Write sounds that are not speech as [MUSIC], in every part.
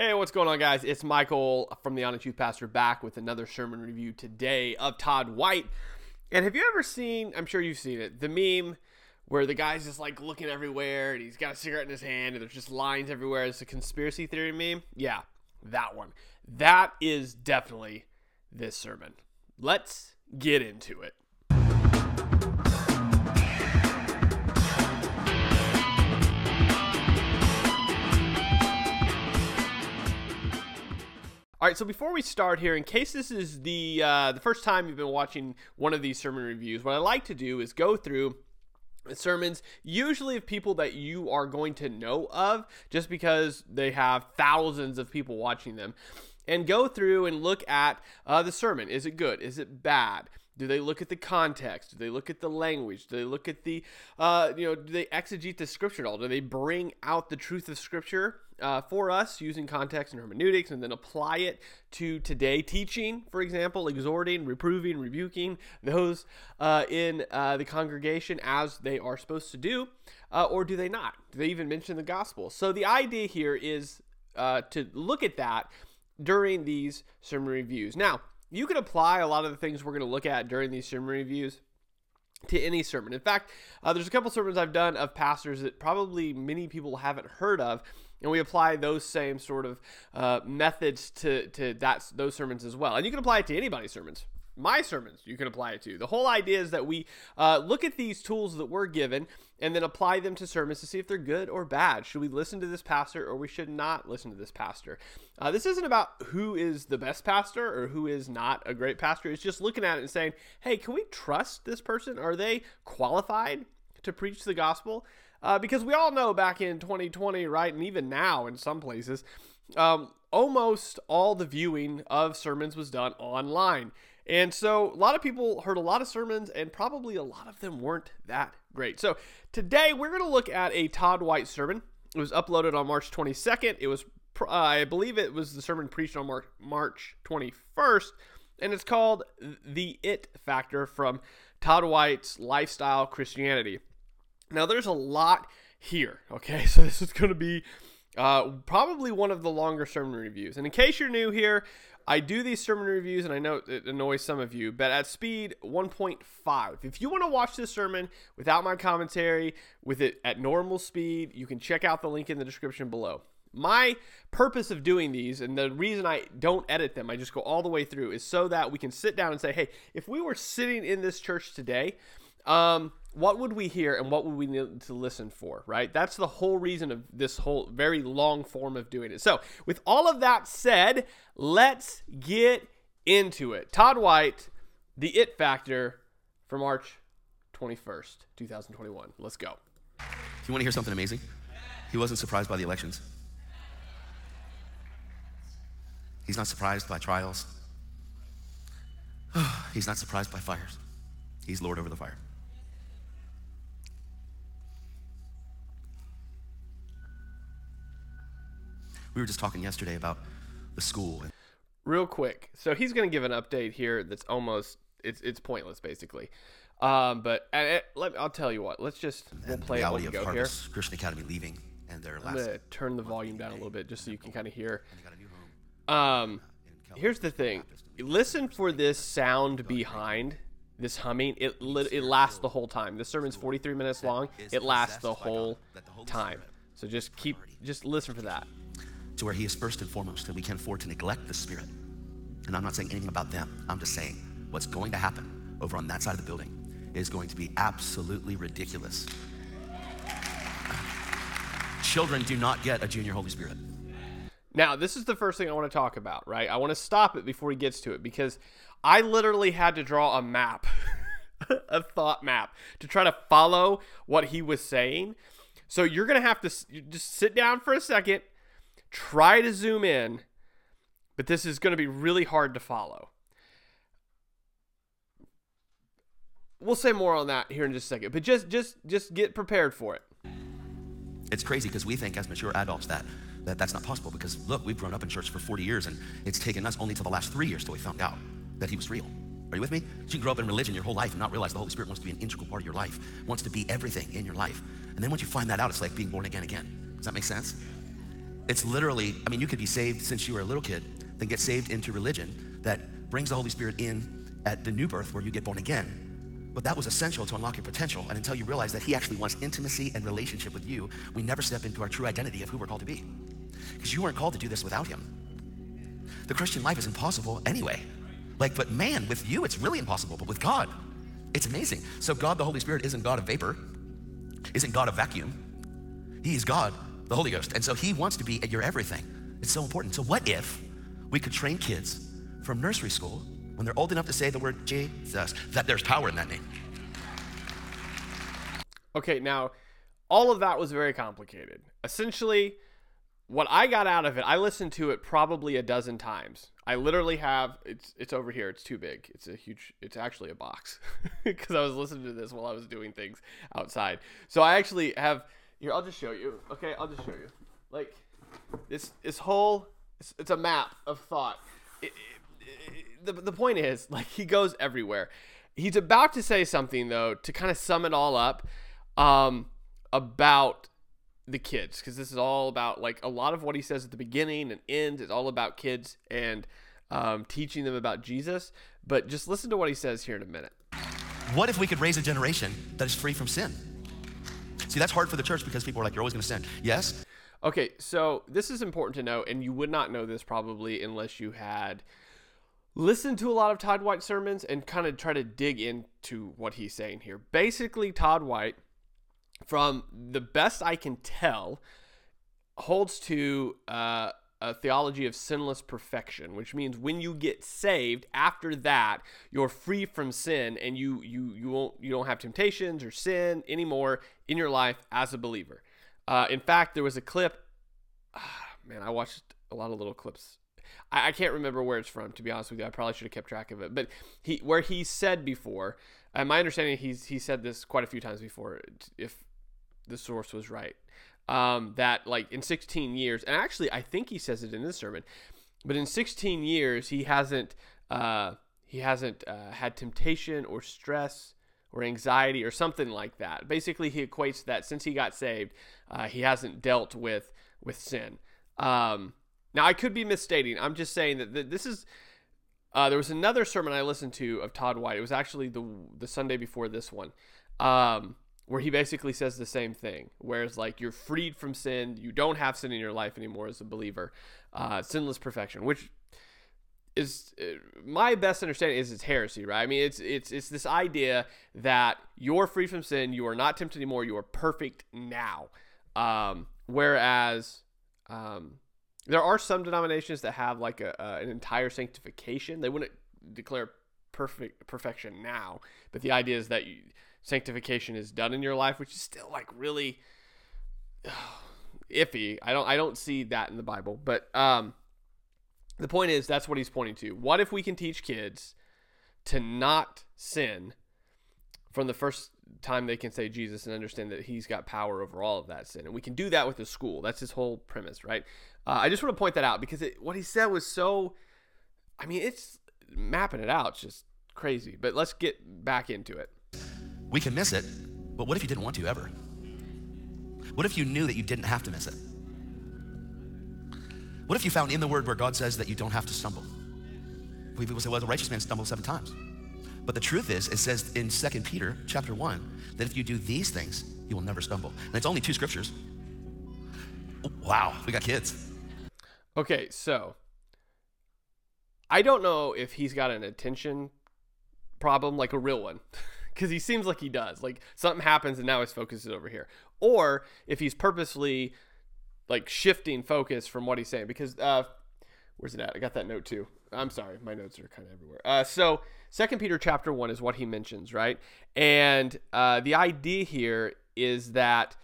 Hey, what's going on, guys? It's Michael from the Honest Youth Pastor back with another sermon review today of Todd White. And have you ever seen, I'm sure you've seen it, the meme where the guy's just like looking everywhere and he's got a cigarette in his hand and there's just lines everywhere? It's a conspiracy theory meme. Yeah, that one. That is definitely this sermon. Let's get into it. All right, so before we start here, in case this is the uh, the first time you've been watching one of these sermon reviews, what I like to do is go through sermons, usually of people that you are going to know of, just because they have thousands of people watching them, and go through and look at uh, the sermon. Is it good? Is it bad? Do they look at the context? Do they look at the language? Do they look at the, uh, you know, do they exegete the scripture at all? Do they bring out the truth of scripture uh, for us using context and hermeneutics and then apply it to today teaching, for example, exhorting, reproving, rebuking those uh, in uh, the congregation as they are supposed to do? Uh, or do they not? Do they even mention the gospel? So the idea here is uh, to look at that during these sermon reviews. Now, you can apply a lot of the things we're going to look at during these sermon reviews to any sermon. In fact, uh, there's a couple sermons I've done of pastors that probably many people haven't heard of, and we apply those same sort of uh, methods to to that those sermons as well. And you can apply it to anybody's sermons my sermons you can apply it to. The whole idea is that we uh, look at these tools that we're given and then apply them to sermons to see if they're good or bad. Should we listen to this pastor or we should not listen to this pastor? Uh, this isn't about who is the best pastor or who is not a great pastor. It's just looking at it and saying, hey, can we trust this person? Are they qualified to preach the gospel? Uh, because we all know back in 2020, right, and even now in some places, um, almost all the viewing of sermons was done online. And so a lot of people heard a lot of sermons, and probably a lot of them weren't that great. So today we're going to look at a Todd White sermon. It was uploaded on March 22nd. It was, uh, I believe, it was the sermon preached on March, March 21st, and it's called "The It Factor" from Todd White's Lifestyle Christianity. Now, there's a lot here. Okay, [LAUGHS] so this is going to be uh, probably one of the longer sermon reviews. And in case you're new here, I do these sermon reviews, and I know it annoys some of you, but at speed 1.5. If you want to watch this sermon without my commentary, with it at normal speed, you can check out the link in the description below. My purpose of doing these, and the reason I don't edit them, I just go all the way through, is so that we can sit down and say, hey, if we were sitting in this church today, um, what would we hear and what would we need to listen for, right? That's the whole reason of this whole very long form of doing it. So, with all of that said, let's get into it. Todd White, The It Factor for March 21st, 2021. Let's go. You want to hear something amazing? He wasn't surprised by the elections. He's not surprised by trials. [SIGHS] He's not surprised by fires. He's Lord over the fire. We were just talking yesterday about the school. Real quick, so he's going to give an update here that's almost it's it's pointless basically. Um, but uh, let, I'll tell you what. Let's just we'll and the play it reality when we of go here. Christian Academy leaving and their I'm last. gonna turn the volume down a little bit just so you can kind of hear. and they got a new home Um, here's the thing. Listen for this sound behind this humming. It it lasts the whole time. The sermon's 43 minutes long. It lasts the whole time. So just keep just listen for that. To where He is first and foremost, and we can't afford to neglect the Spirit. And I'm not saying anything about them. I'm just saying what's going to happen over on that side of the building is going to be absolutely ridiculous. Children do not get a junior Holy Spirit. Now, this is the first thing I want to talk about, right? I want to stop it before he gets to it because I literally had to draw a map, [LAUGHS] a thought map, to try to follow what he was saying. So you're going to have to just sit down for a second, try to zoom in, but this is going to be really hard to follow. We'll say more on that here in just a second, but just just just get prepared for it. It's crazy because we think as mature adults that, that that's not possible because look, we've grown up in church for 40 years and it's taken us only till the last three years till we found out that he was real. Are you with me? You can grow up in religion your whole life and not realize the Holy Spirit wants to be an integral part of your life, wants to be everything in your life. And then once you find that out, it's like being born again again. Does that make sense? It's literally, I mean, you could be saved since you were a little kid, then get saved into religion that brings the Holy Spirit in at the new birth where you get born again. But that was essential to unlock your potential. And until you realize that He actually wants intimacy and relationship with you, we never step into our true identity of who we're called to be. Because you weren't called to do this without Him. The Christian life is impossible anyway. Like, but man, with you, it's really impossible. But with God, it's amazing. So, God, the Holy Spirit, isn't God of vapor, isn't God of vacuum. He is God, the Holy Ghost. And so He wants to be at your everything. It's so important. So, what if we could train kids from nursery school when they're old enough to say the word Jesus, that there's power in that name? Okay, now, all of that was very complicated. Essentially, what I got out of it, I listened to it probably a dozen times. I literally have it's it's over here. It's too big. It's a huge. It's actually a box [LAUGHS] because I was listening to this while I was doing things outside. So I actually have here. I'll just show you. Okay, I'll just show you. Like this this whole it's, it's a map of thought. It, it, it, the the point is [LAUGHS] like he goes everywhere. He's about to say something though to kind of sum it all up um, about the kids because this is all about like a lot of what he says at the beginning and ends is all about kids and um, teaching them about Jesus. But just listen to what he says here in a minute. What if we could raise a generation that is free from sin? See, that's hard for the church because people are like, you're always going to sin. Yes? Okay, so this is important to know, and you would not know this probably unless you had listened to a lot of Todd White sermons and kind of try to dig into what he's saying here. Basically, Todd White from the best I can tell, holds to uh, a theology of sinless perfection, which means when you get saved, after that, you're free from sin and you you you won't you don't have temptations or sin anymore in your life as a believer. Uh, in fact, there was a clip. Ah, man, I watched a lot of little clips. I, I can't remember where it's from. To be honest with you, I probably should have kept track of it. But he where he said before. Uh, my understanding, he's he said this quite a few times before. If the source was right. Um, that like in 16 years, and actually I think he says it in this sermon, but in 16 years he hasn't uh, he hasn't uh, had temptation or stress or anxiety or something like that. Basically, he equates that since he got saved, uh, he hasn't dealt with with sin. Um, now I could be misstating. I'm just saying that th- this is. Uh, there was another sermon I listened to of Todd White. It was actually the the Sunday before this one. Um, where he basically says the same thing. Whereas, like, you're freed from sin, you don't have sin in your life anymore as a believer, uh, sinless perfection, which is uh, my best understanding is it's heresy, right? I mean, it's it's it's this idea that you're free from sin, you are not tempted anymore, you are perfect now. Um, whereas um, there are some denominations that have like a, a, an entire sanctification. They wouldn't declare perfect perfection now, but the idea is that you sanctification is done in your life, which is still like really [SIGHS] iffy. I don't I don't see that in the Bible, but um, the point is that's what he's pointing to. What if we can teach kids to not sin from the first time they can say Jesus and understand that he's got power over all of that sin. And we can do that with the school. That's his whole premise, right? Uh, I just want to point that out because it, what he said was so, I mean, it's mapping it out. It's just crazy. But let's get back into it. We can miss it, but what if you didn't want to ever? What if you knew that you didn't have to miss it? What if you found in the word where God says that you don't have to stumble? We people say, well, the righteous man stumbles seven times. But the truth is, it says in 2 Peter chapter 1 that if you do these things, you will never stumble. And it's only two scriptures. Wow, we got kids. Okay, so I don't know if he's got an attention problem, like a real one. [LAUGHS] because he seems like he does. Like something happens and now his focus is over here. Or if he's purposely like shifting focus from what he's saying because uh where's it at? I got that note too. I'm sorry, my notes are kind of everywhere. Uh so Second Peter chapter 1 is what he mentions, right? And uh the idea here is that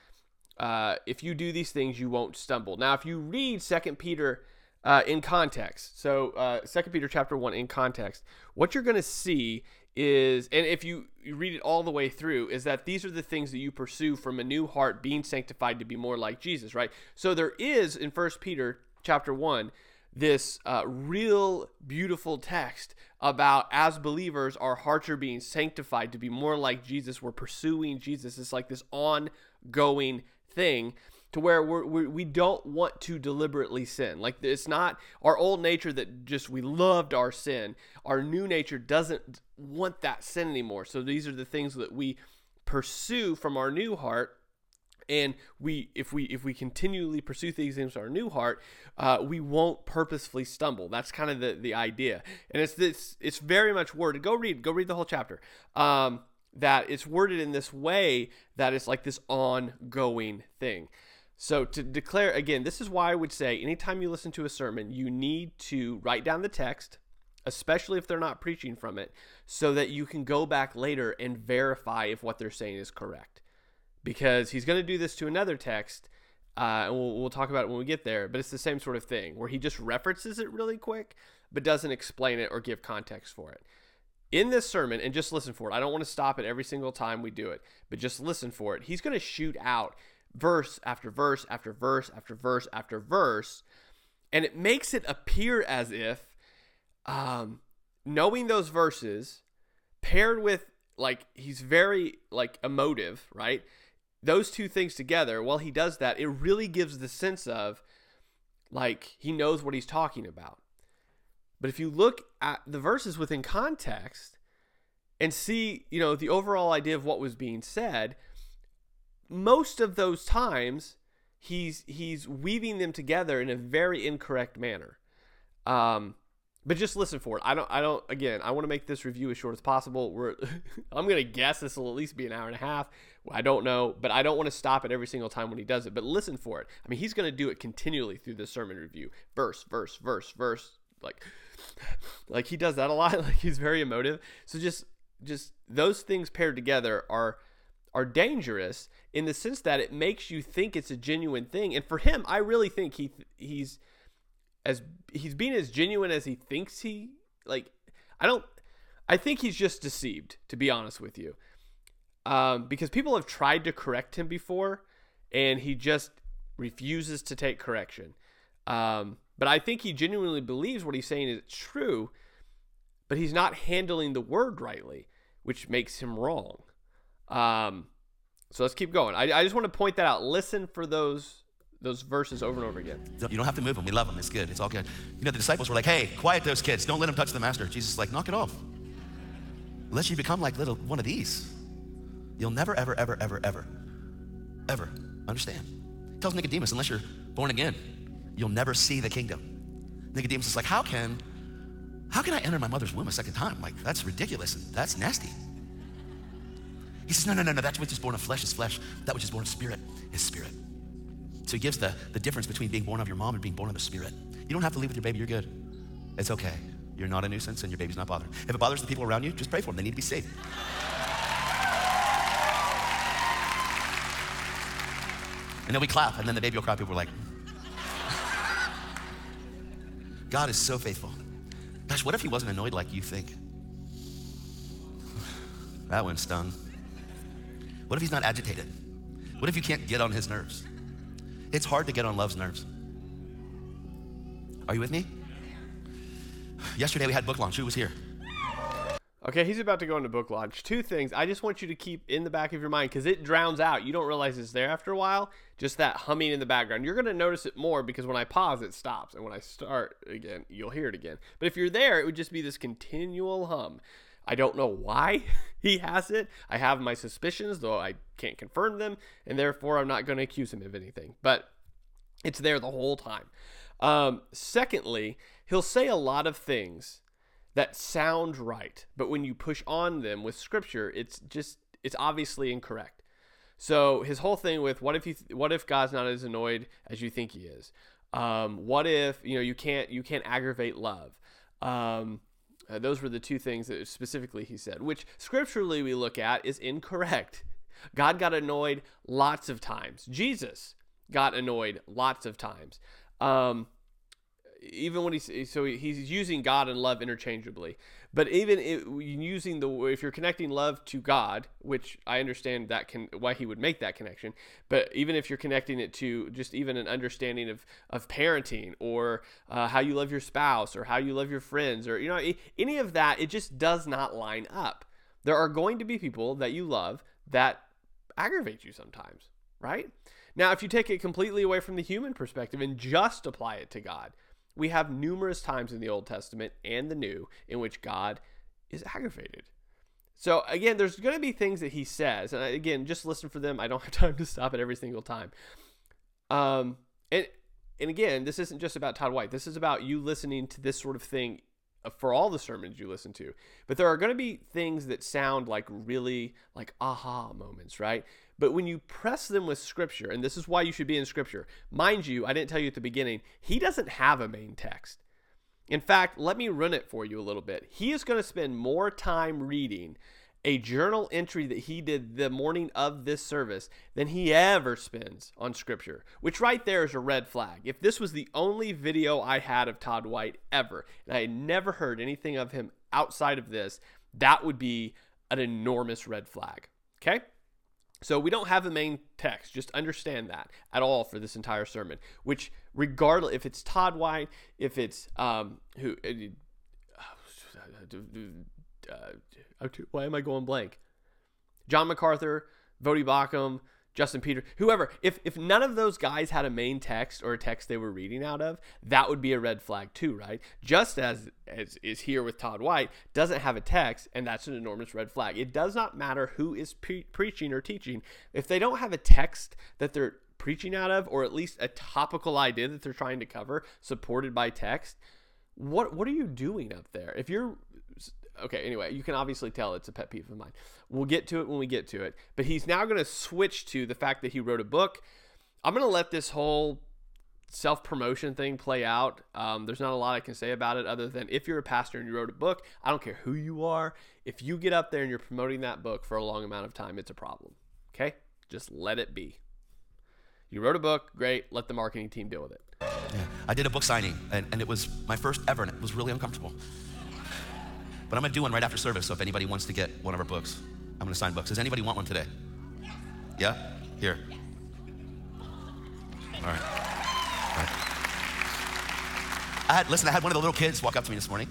uh, if you do these things, you won't stumble. Now, if you read Second Peter uh, in context, so uh, Second Peter chapter one in context, what you're going to see is and if you, read it all the way through is that these are the things that you pursue from a new heart being sanctified to be more like jesus right? So there is in first peter chapter 1 this uh, real beautiful text about as believers our hearts are being sanctified to be more like jesus. We're pursuing jesus. It's like this ongoing thing to where we're, we're, we don't want to deliberately sin. Like it's not our old nature that just we loved our sin. Our new nature doesn't want that sin anymore. So these are the things that we pursue from our new heart and we if we if we continually pursue these things in our new heart uh, we won't purposefully stumble that's kind of the the idea and it's this it's very much worded go read go read the whole chapter um, that it's worded in this way that it's like this ongoing thing so to declare again this is why i would say anytime you listen to a sermon you need to write down the text especially if they're not preaching from it so that you can go back later and verify if what they're saying is correct because he's going to do this to another text. Uh, and we'll, we'll talk about it when we get there, but it's the same sort of thing where he just references it really quick, but doesn't explain it or give context for it. In this sermon, and just listen for it, I don't want to stop it every single time we do it, but just listen for it. He's going to shoot out verse after verse after verse after verse after verse, and it makes it appear as if um, knowing those verses paired with like he's very like emotive, right? those two things together, while he does that, it really gives the sense of like he knows what he's talking about. But if you look at the verses within context and see, you know, the overall idea of what was being said, most of those times he's he's weaving them together in a very incorrect manner. Um, but just listen for it. I don't. I don't. Again, I want to make this review as short as possible. We're. [LAUGHS] I'm gonna guess this will at least be an hour and a half. I don't know, but I don't want to stop it every single time when he does it. But listen for it. I mean, he's gonna do it continually through this sermon review, verse, verse, verse, verse. Like, [SIGHS] like he does that a lot. [LAUGHS] Like he's very emotive. So just, just those things paired together are are dangerous in the sense that it makes you think it's a genuine thing. And for him, I really think he he's as he's being as genuine as he thinks he like I don't I think he's just deceived to be honest with you. Um, because people have tried to correct him before and he just refuses to take correction. Um, but I think he genuinely believes what he's saying is true, but he's not handling the word rightly, which makes him wrong. Um, so let's keep going. I, I just want to point that out. Listen for those those verses over and over again. You don't have to move them. We love them. It's good. It's all good. You know, the disciples were like, hey, quiet those kids. Don't let them touch the master. Jesus is like, knock it off. Unless you become like little one of these, you'll never, ever, ever, ever, ever, ever understand. He tells Nicodemus, unless you're born again, you'll never see the kingdom. Nicodemus is like, how can, how can I enter my mother's womb a second time? Like, that's ridiculous. That's nasty. He says, no, no, no, no. That which is born of flesh is flesh. That which is born of spirit is spirit. So he gives the, the difference between being born of your mom and being born of the Spirit. You don't have to leave with your baby, you're good. It's okay. You're not a nuisance and your baby's not bothering. If it bothers the people around you, just pray for them. They need to be saved. And then we clap, and then the baby will cry. People are like, God is so faithful. Gosh, what if he wasn't annoyed like you think? That one stung. What if he's not agitated? What if you can't get on his nerves? It's hard to get on love's nerves. Are you with me? Yesterday we had book launch. Who was here? Okay, he's about to go into book launch. Two things I just want you to keep in the back of your mind because it drowns out. You don't realize it's there after a while. Just that humming in the background. You're going to notice it more because when I pause, it stops. And when I start again, you'll hear it again. But if you're there, it would just be this continual hum. I don't know why [LAUGHS] he has it. I have my suspicions, though I can't confirm them, and therefore I'm not going to accuse him of anything. But it's there the whole time. Um, secondly, he'll say a lot of things that sound right, but when you push on them with scripture, it's just it's obviously incorrect. So his whole thing with what if you what if God's not as annoyed as you think he is? Um, what if you know you can't you can't aggravate love? Um, uh, those were the two things that specifically he said, which scripturally we look at is incorrect. God got annoyed lots of times. Jesus got annoyed lots of times. Um, even when he's so he's using God and love interchangeably. But even it, using the if you're connecting love to God, which I understand that can why he would make that connection, but even if you're connecting it to just even an understanding of of parenting or uh, how you love your spouse or how you love your friends or you know any of that, it just does not line up. There are going to be people that you love that aggravate you sometimes, right? Now, if you take it completely away from the human perspective and just apply it to God, we have numerous times in the Old Testament and the New in which God is aggravated. So, again, there's going to be things that he says. And again, just listen for them. I don't [LAUGHS] have time to stop it every single time. Um, and, and again, this isn't just about Todd White. This is about you listening to this sort of thing for all the sermons you listen to. But there are going to be things that sound like really like aha moments, right? But when you press them with scripture, and this is why you should be in scripture, mind you, I didn't tell you at the beginning, he doesn't have a main text. In fact, let me run it for you a little bit. He is going to spend more time reading a journal entry that he did the morning of this service than he ever spends on scripture, which right there is a red flag. If this was the only video I had of Todd White ever, and I had never heard anything of him outside of this, that would be an enormous red flag. Okay? So we don't have a main text. Just understand that at all for this entire sermon. Which, regardless, if it's Todd White, if it's um who, uh, uh, why am I going blank? John MacArthur, Voddie Baucham, Justin Peter, whoever, if if none of those guys had a main text or a text they were reading out of, that would be a red flag too, right? Just as as is here with Todd White, doesn't have a text, and that's an enormous red flag. It does not matter who is pre- preaching or teaching if they don't have a text that they're preaching out of, or at least a topical idea that they're trying to cover, supported by text. What what are you doing up there? If you're okay, anyway, you can obviously tell it's a pet peeve of mine. We'll get to it when we get to it. But he's now going to switch to the fact that he wrote a book. I'm going to let this whole self promotion thing play out. Um, there's not a lot I can say about it other than if you're a pastor and you wrote a book, I don't care who you are. If you get up there and you're promoting that book for a long amount of time, it's a problem. Okay? Just let it be. You wrote a book, great. Let the marketing team deal with it. Yeah. I did a book signing, and, and it was my first ever, and it was really uncomfortable. But I'm gonna do one right after service, so if anybody wants to get one of our books, I'm gonna sign books. Does anybody want one today? Yeah? Here. All right. All right. I had, listen, I had one of the little kids walk up to me this morning,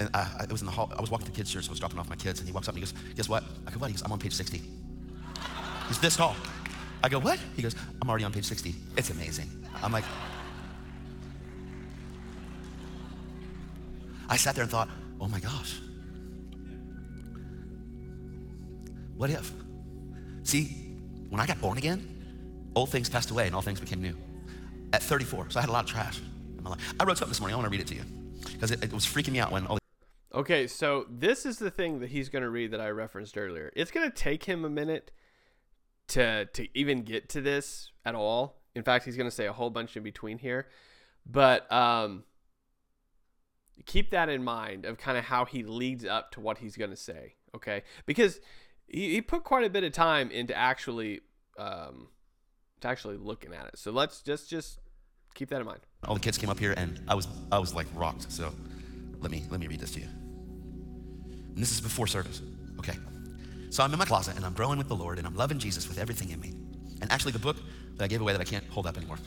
and I, I, was in the hall. I was walking the kids' church, so I was dropping off my kids, and he walks up and he goes, Guess what? I go, What? He goes, I'm on page 60. He's this tall. I go, What? He goes, I'm already on page 60. It's amazing. I'm like, I sat there and thought, Oh my gosh, What if? See, when I got born again, old things passed away and all things became new. At 34, so I had a lot of trash in my life. I wrote something this morning. I want to read it to you because it, it, was freaking me out when all. Okay, so this is the thing that he's going to read that I referenced earlier. It's going to take him a minute to to even get to this at all. In fact, he's going to say a whole bunch in between here, but um, keep that in mind of kind of how he leads up to what he's going to say. Okay, because he, he put quite a bit of time into actually um, to actually looking at it. So let's just just keep that in mind. All the kids came up here, and I was I was like rocked. So let me let me read this to you. And this is before service. Okay. So I'm in my closet and I'm growing with the Lord and I'm loving Jesus with everything in me. And actually, the book that I gave away that I can't hold up anymore.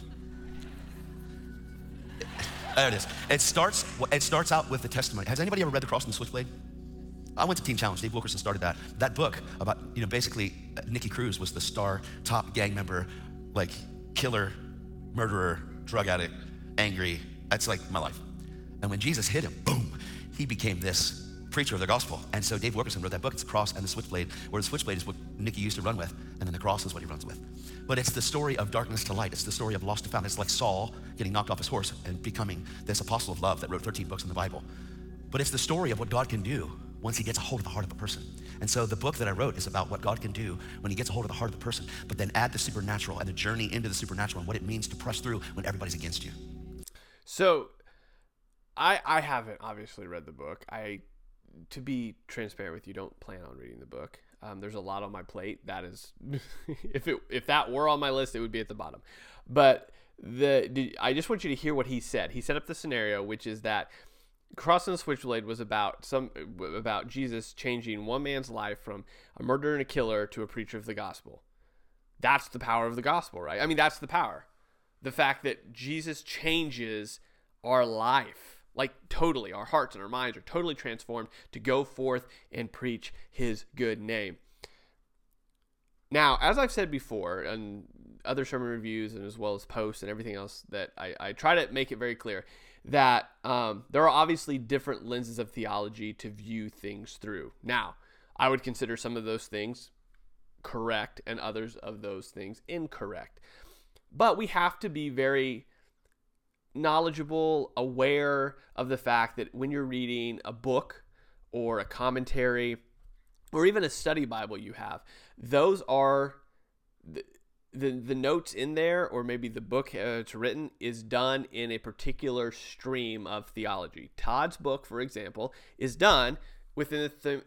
There it is. It starts. It starts out with the testimony. Has anybody ever read the Cross and the Switchblade? I went to Teen Challenge. Dave Wilkerson started that. That book about, you know, basically, uh, Nicky Cruz was the star top gang member, like killer, murderer, drug addict, angry. That's like my life. And when Jesus hit him, boom, he became this preacher of the gospel. And so Dave Wilkerson wrote that book. It's the cross and the switchblade, where the switchblade is what Nicky used to run with, and then the cross is what he runs with. But it's the story of darkness to light. It's the story of lost to found. It's like Saul getting knocked off his horse and becoming this apostle of love that wrote 13 books in the Bible. But it's the story of what God can do once he gets a hold of the heart of a person. And so the book that I wrote is about what God can do when he gets a hold of the heart of the person, but then add the supernatural and the journey into the supernatural and what it means to press through when everybody's against you. So I I haven't obviously read the book. I to be transparent with you, don't plan on reading the book. Um, there's a lot on my plate. That is, [LAUGHS] if it if that were on my list, it would be at the bottom. But the I just want you to hear what he said. He set up the scenario, which is that Cross and the Switchblade was about some about Jesus changing one man's life from a murderer and a killer to a preacher of the gospel. That's the power of the gospel, right? I mean, that's the power. The fact that Jesus changes our life, like totally, our hearts and our minds are totally transformed to go forth and preach his good name. Now, as I've said before, and other sermon reviews and as well as posts and everything else that I, I try to make it very clear that um, there are obviously different lenses of theology to view things through. Now, I would consider some of those things correct and others of those things incorrect. But we have to be very knowledgeable, aware of the fact that when you're reading a book or a commentary or even a study Bible you have, those are the, the, notes in there, or maybe the book uh, it's written, is done in a particular stream of theology. Todd's book, for example, is done within the th-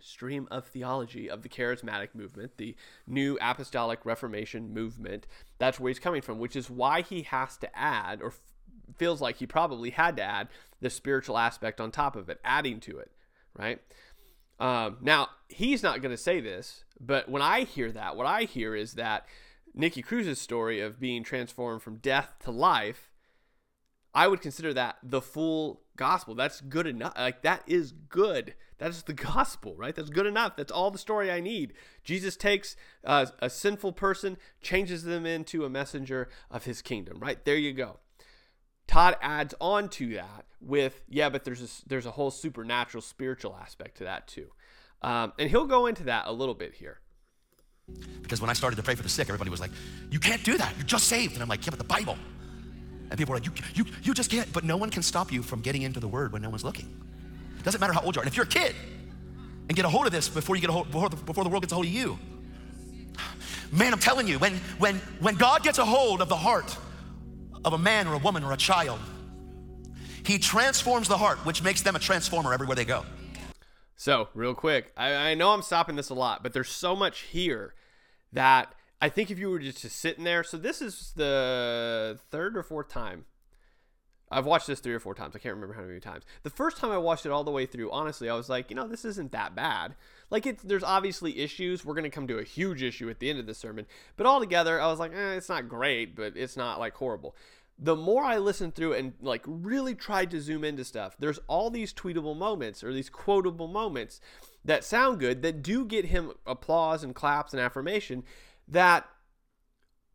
stream of theology of the charismatic movement, the new apostolic reformation movement. That's where he's coming from, which is why he has to add, or f- feels like he probably had to add, the spiritual aspect on top of it, adding to it, right? Um, now, he's not going to say this, but when I hear that, what I hear is that Nicky Cruz's story of being transformed from death to life, I would consider that the full gospel. That's good enough. Like, that is good. That's the [LAUGHS] gospel, right? That's good enough. That's all the story I need. Jesus takes a sinful person, changes them into a messenger of his kingdom, right? There you go. Todd adds on to that with, yeah, but there's a, there's a whole supernatural spiritual aspect to that too. Um, and he'll go into that a little bit here. Because when I started to pray for the sick, everybody was like, You can't do that. You're just saved. And I'm like, Yeah, but the Bible. And people were like, You, you, you just can't. But no one can stop you from getting into the word when no one's looking. It doesn't matter how old you are. And if you're a kid and get a hold of this before you get a hold, before the, before the world gets a hold of you, man, I'm telling you, when, when, when God gets a hold of the heart of a man or a woman or a child, he transforms the heart, which makes them a transformer everywhere they go. So, real quick, I, I know I'm stopping this a lot, but there's so much here that I think if you were just to sit in there, so this is the third or fourth time. I've watched this three or four times. I can't remember how many times. The first time I watched it all the way through, honestly, I was like, you know, this isn't that bad. Like, it's there's obviously issues. We're gonna come to a huge issue at the end of the sermon, but altogether, I was like, eh, it's not great, but it's not like horrible the more I listened through and like really tried to zoom into stuff, there's all these tweetable moments or these quotable moments that sound good that do get him applause and claps and affirmation that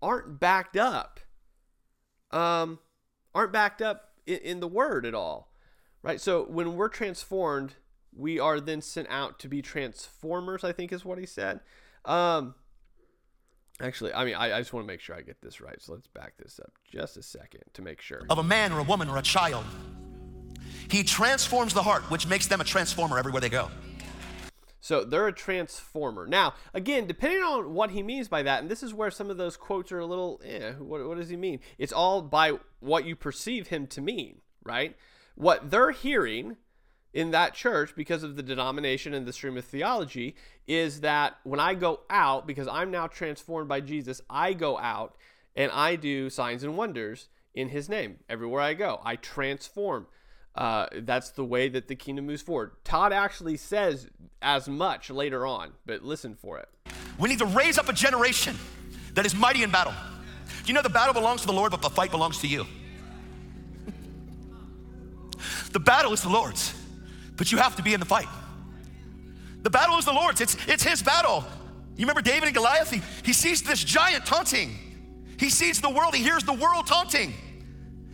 aren't backed up. Um, aren't backed up in, in the word at all. Right? So when we're transformed, we are then sent out to be transformers, I think is what he said. Um, Actually, I mean, I, I just want to make sure I get this right. So let's back this up just a second to make sure. Of a man or a woman or a child. He transforms the heart, which makes them a transformer everywhere they go. So they're a transformer. Now, again, depending on what he means by that, and this is where some of those quotes are a little, eh, what, what does he mean? It's all by what you perceive him to mean, right? What they're hearing in that church because of the denomination and the stream of theology is that when I go out, because I'm now transformed by Jesus, I go out and I do signs and wonders in his name everywhere I go. I transform. Uh, that's the way that the kingdom moves forward. Todd actually says as much later on, but listen for it. We need to raise up a generation that is mighty in battle. You know, the battle belongs to the Lord, but the fight belongs to you. [LAUGHS] the battle is the Lord's but you have to be in the fight. The battle is the Lord's, it's, it's His battle. You remember David and Goliath? He, he sees this giant taunting. He sees the world, he hears the world taunting.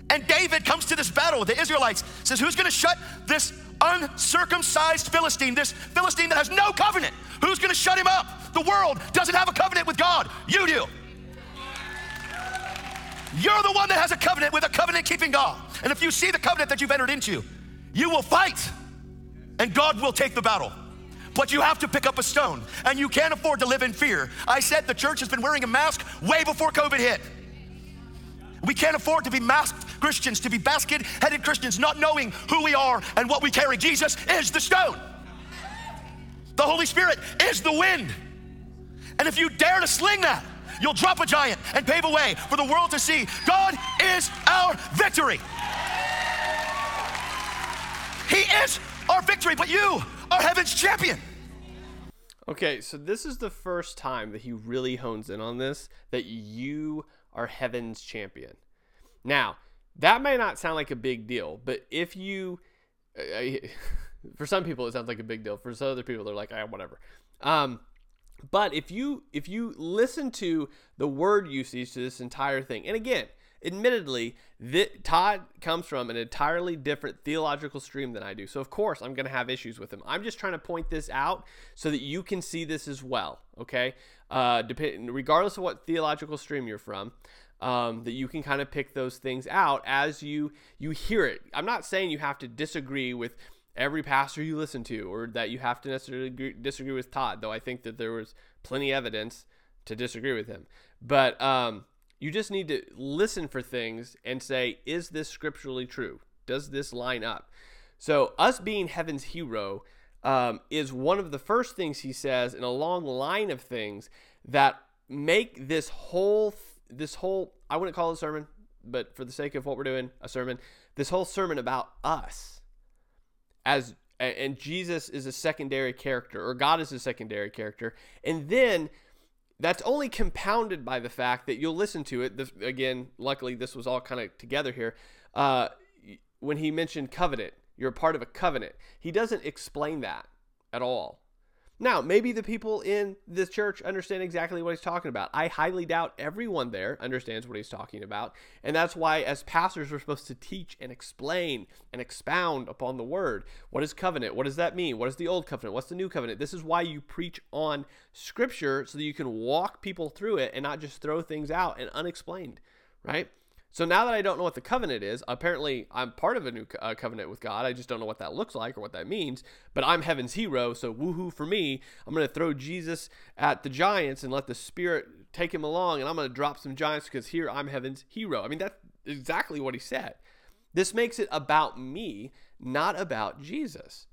And David comes to this battle with the Israelites, says, Who's gonna shut this uncircumcised Philistine, this Philistine that has no covenant? Who's gonna shut him up? The world doesn't have a covenant with God. You do. You're the one that has a covenant with a covenant keeping God. And if you see the covenant that you've entered into, you will fight and God will take the battle. But you have to pick up a stone, and you can't afford to live in fear. I said the church has been wearing a mask way before COVID hit. We can't afford to be masked Christians, to be basket headed Christians, not knowing who we are and what we carry. Jesus is the stone, the Holy Spirit is the wind. And if you dare to sling that, you'll drop a giant and pave a way for the world to see God is our victory. He is our victory, but you are heaven's champion. Okay, so this is the first time that he really hones in on this that you are heaven's champion. Now, that may not sound like a big deal, but if you, uh, [LAUGHS] for some people, it sounds like a big deal. For some other people, they're like, ah, whatever. Um, But if you if you listen to the word usage to this entire thing, and again, admittedly, Todd comes from an entirely different theological stream than I do. So of course I'm going to have issues with him. I'm just trying to point this out so that you can see this as well. Okay, uh, regardless of what theological stream you're from. Um, that you can kind of pick those things out as you you hear it. I'm not saying you have to disagree with every pastor you listen to or that you have to necessarily agree, disagree with Todd, though I think that there was plenty evidence to disagree with him. But um, you just need to listen for things and say, is this scripturally true? Does this line up? So, us being heaven's hero um, is one of the first things he says in a long line of things that make this whole this whole I wouldn't call it a sermon, but for the sake of what we're doing, a sermon. This whole sermon about us as and Jesus is a secondary character or God is a secondary character. And then that's only compounded by the fact that you'll listen to it. This, again, luckily this was all kind of together here. Uh, when he mentioned covenant, you're a part of a covenant. He doesn't explain that at all. Now, maybe the people in this church understand exactly what he's talking about. I highly doubt everyone there understands what he's talking about. And that's why, as pastors, we're supposed to teach and explain and expound upon the word. What is covenant? What does that mean? What is the old covenant? What's the new covenant? This is why you preach on scripture so that you can walk people through it and not just throw things out and unexplained, right? So now that I don't know what the covenant is, apparently I'm part of a new uh, covenant with God. I just don't know what that looks like or what that means. But I'm heaven's hero, so woohoo for me. I'm going to throw Jesus at the giants and let the Spirit take him along, and I'm going to drop some giants because here I'm heaven's hero. I mean, that's exactly what he said. This makes it about me, not about Jesus.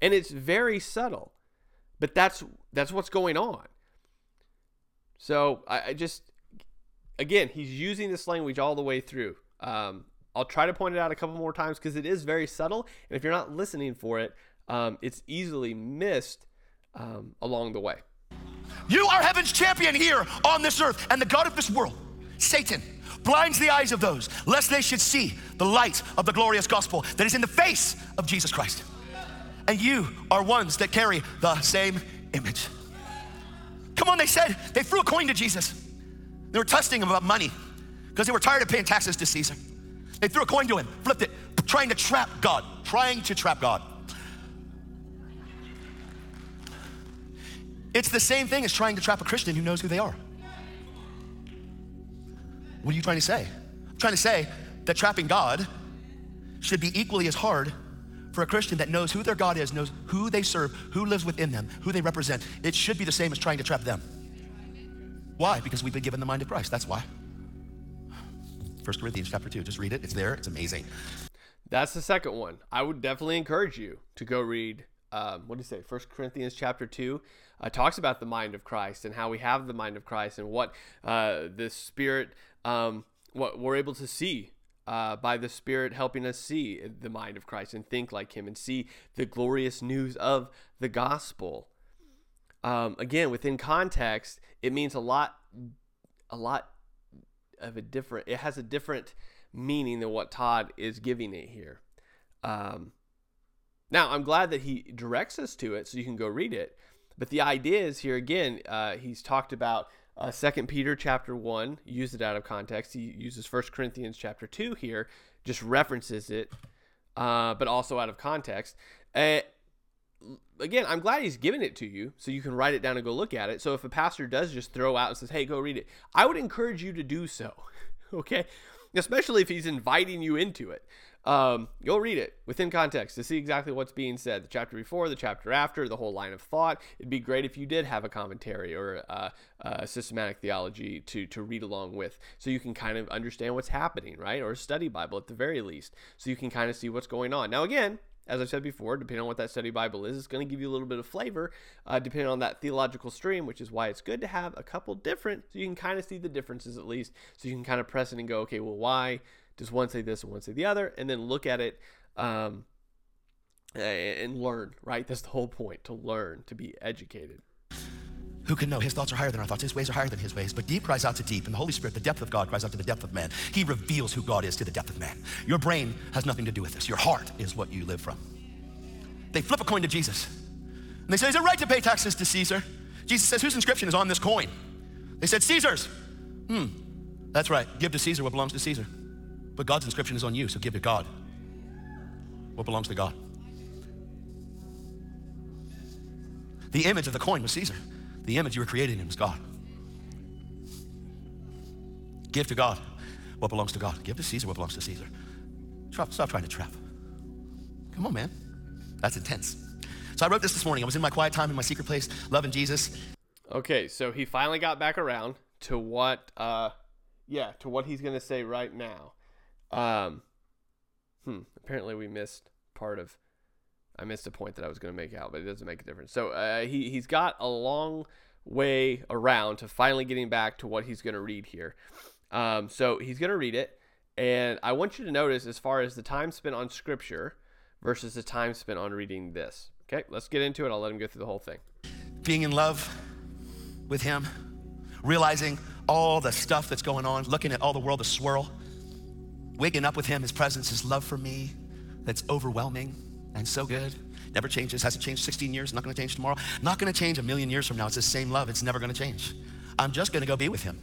And it's very subtle, but that's that's what's going on. So I, I just again, he's using this language all the way through. Um, I'll try to point it out a couple more times because it is very subtle, and if you're not listening for it, um, it's easily missed um, along the way. You are heaven's champion here on this earth, and the God of this world, Satan, blinds the eyes of those, lest they should see the light of the glorious gospel that is in the face of Jesus Christ. And you are ones that carry the same image. Come on, they said, they threw a coin to Jesus. They were testing him about money because they were tired of paying taxes to Caesar. They threw a coin to him, flipped it, trying to trap God, trying to trap God. It's the same thing as trying to trap a Christian who knows who they are. What are you trying to say? I'm trying to say that trapping God should be equally as hard for a Christian that knows who their God is, knows who they serve, who lives within them, who they represent. It should be the same as trying to trap them. Why? Because we've been given the mind of Christ. That's why. 1 Corinthians chapter 2. Just read it. It's there. It's amazing. That's the second one. I would definitely encourage you to go read, um, what do you say, 1 Corinthians chapter 2. Uh, talks about the mind of Christ and how we have the mind of Christ and what uh, the Spirit, um, what we're able to see uh, by the Spirit helping us see the mind of Christ and think like Him and see the glorious news of the gospel um, again within context it means a lot a lot of a different it has a different meaning than what todd is giving it here. Um, now i'm glad that he directs us to it so you can go read it but the idea is here again uh, he's talked about uh, second peter chapter 1 used it out of context he uses first corinthians chapter 2 here just references it uh, but also out of context again, I'm glad he's giving it to you so you can write it down and go look at it. So if a pastor does just throw out and says, "Hey, go read it," I would encourage you to do so. [LAUGHS] okay, especially if he's inviting you into it. Um, go read it within context to see exactly what's being said. The chapter before, the chapter after, the whole line of thought. It'd be great if you did have a commentary or a, a systematic theology to to read along with, so you can kind of understand what's happening, right? Or a study Bible at the very least, so you can kind of see what's going on. Now, again, as I've said before, depending on what that study Bible is, it's going to give you a little bit of flavor, uh, depending on that theological stream, which is why it's good to have a couple different, so you can kind of see the differences at least, so you can kind of press it and go, okay, well, why does one say this and one say the other, and then look at it um, and learn, right? That's the whole point to learn, to be educated. Who can know? His thoughts are higher than our thoughts. His ways are higher than his ways. But deep cries out to deep, and the Holy Spirit, the depth of God, cries out to the depth of man. He reveals who God is to the depth of man. Your brain has nothing to do with this. Your heart is what you live from. They flip a coin to Jesus. And they say, Is it right to pay taxes to Caesar? Jesus says, Whose inscription is on this coin? They said, Caesar's. Hmm, that's right. Give to Caesar what belongs to Caesar. But God's inscription is on you, so give to God what belongs to God. The image of the coin was Caesar. The image you were created in was God. Give to God what belongs to God. Give to Caesar what belongs to Caesar. Stop, stop trying to trap. Come on, man. That's intense. So I wrote this this morning. I was in my quiet time in my secret place, loving Jesus. Okay, so he finally got back around to what, uh, yeah, to what he's gonna say right now. Um, hmm. Apparently, we missed part of. I missed a point that I was gonna make out, but it doesn't make a difference. So uh, he he's got a long way around to finally getting back to what he's gonna read here. Um, so he's gonna read it, and I want you to notice as far as the time spent on Scripture versus the time spent on reading this. Okay, let's get into it. I'll let him go through the whole thing. Being in love with Him, realizing all the stuff that's going on, looking at all the world, the swirl, waking up with Him, His presence, His love for me that's overwhelming and so good. Never changes, hasn't changed 16 years, not gonna change tomorrow, not gonna change a million years from now. It's the same love, it's never gonna change. I'm just gonna go be with Him.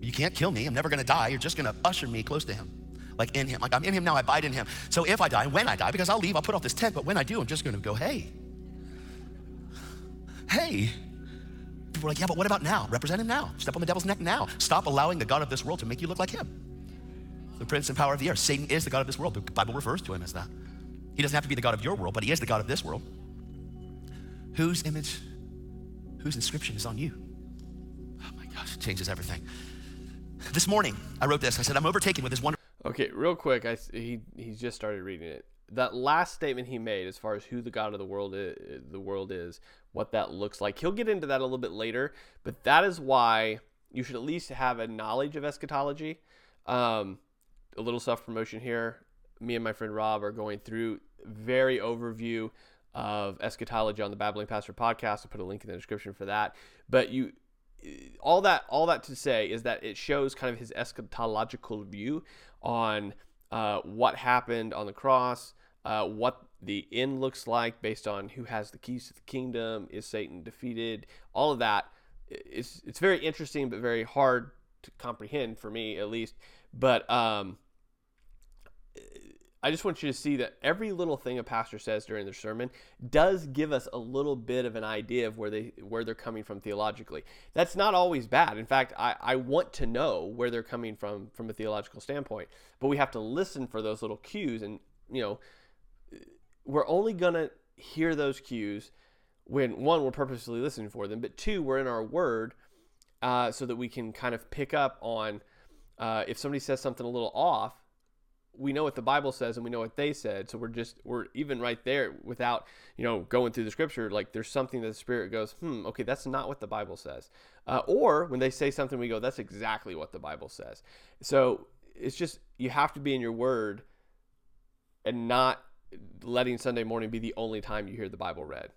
You can't kill me, I'm never gonna die, you're just gonna usher me close to Him like in him. Like I'm in him now, I abide in him. So if I die, when I die, because I'll leave, I'll put off this tent, but when I do, I'm just gonna go, hey, hey. People are like, yeah, but what about now? Represent him now. Step on the devil's neck now. Stop allowing the God of this world to make you look like him. The prince and power of the air. Satan is the God of this world. The Bible refers to him as that. He doesn't have to be the God of your world, but he is the God of this world. Whose image, whose inscription is on you? Oh my gosh, it changes everything. This morning, I wrote this. I said, I'm overtaken with this wonderful. Okay, real quick, I he he just started reading it. That last statement he made, as far as who the God of the world is, the world is, what that looks like, he'll get into that a little bit later. But that is why you should at least have a knowledge of eschatology. Um, a little self promotion here. Me and my friend Rob are going through very overview of eschatology on the Babbling Pastor podcast. I'll put a link in the description for that. But you all that all that to say is that it shows kind of his eschatological view on uh, what happened on the cross, uh, what the end looks like based on who has the keys to the kingdom, is Satan defeated, all of that. It's it's very interesting, but very hard to comprehend for me at least. But um, I just want you to see that every little thing a pastor says during their sermon does give us a little bit of an idea of where they where they're coming from theologically. That's not always bad. In fact, I, I want to know where they're coming from from a theological standpoint. But we have to listen for those little cues, and you know, we're only gonna hear those cues when one we're purposely listening for them, but two we're in our word, uh, so that we can kind of pick up on uh, if somebody says something a little off we know what the Bible says and we know what they said. So we're just we're even right there without you know going through the scripture. Like there's something that the Spirit goes, hmm, okay, that's not what the Bible says. Uh, or when they say something, we go, that's exactly what the Bible says. So it's just you have to be in your Word and not letting Sunday morning be the only time you hear the Bible read.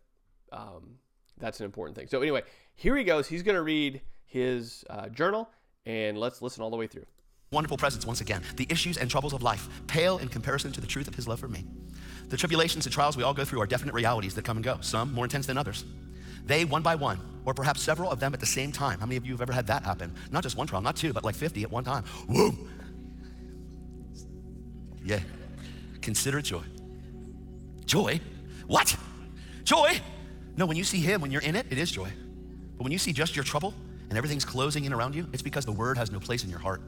Um, that's an important thing. So anyway, here he goes. He's going to read his uh, journal, and let's listen all the way through. Wonderful presence once again. The issues and troubles of life pale in comparison to the truth of his love for me. The tribulations and trials we all go through are definite realities that come and go, some more intense than others. They, one by one, or perhaps several of them at the same time. How many of you have ever had that happen? Not just one trial, not two, but like 50 at one time. Whoa! Yeah. Consider joy. Joy? What? Joy? No, when you see him, when you're in it, it is joy. But when you see just your trouble and everything's closing in around you, it's because the word has no place in your heart.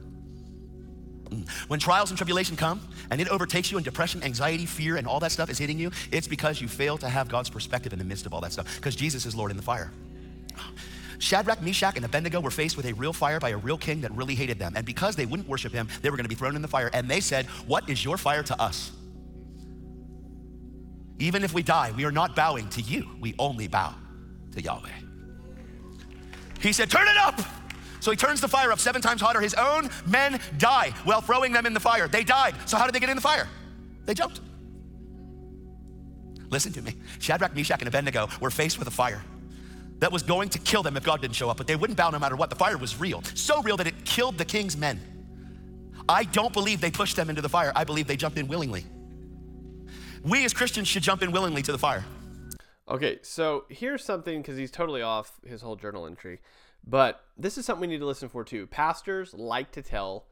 When trials and tribulation come and it overtakes you and depression, anxiety, fear, and all that stuff is hitting you, it's because you fail to have God's perspective in the midst of all that stuff because Jesus is Lord in the fire. Shadrach, Meshach, and Abednego were faced with a real fire by a real king that really hated them. And because they wouldn't worship him, they were going to be thrown in the fire. And they said, What is your fire to us? Even if we die, we are not bowing to you. We only bow to Yahweh. He said, Turn it up. So he turns the fire up seven times hotter. His own men die while throwing them in the fire. They died. So how did they get in the fire? They jumped. Listen to me. Shadrach, Meshach, and Abednego were faced with a fire that was going to kill them if God didn't show up, but they wouldn't bow no matter what. The fire was real, so real that it killed the king's men. I don't believe they pushed them into the fire. I believe they jumped in willingly. We as Christians should jump in willingly to the fire. Okay, so here's something because he's totally off his whole journal entry, but this is something we need to listen for too. Pastors like to tell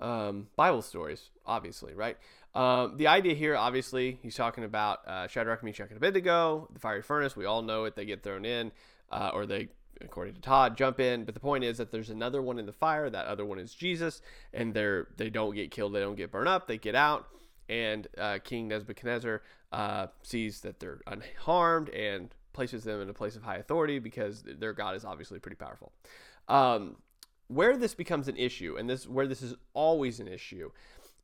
um, Bible stories, obviously, right? Um, the idea here, obviously, he's talking about uh, Shadrach, Meshach, and Abednego, the fiery furnace. We all know it. They get thrown in, uh, or they, according to Todd, jump in. But the point is that there's another one in the fire. That other one is Jesus, and they're they don't get killed. They don't get burned up. They get out, and uh, King Nebuchadnezzar uh, sees that they're unharmed and places them in a place of high authority because their God is obviously pretty powerful. Um, where this becomes an issue, and this where this is always an issue,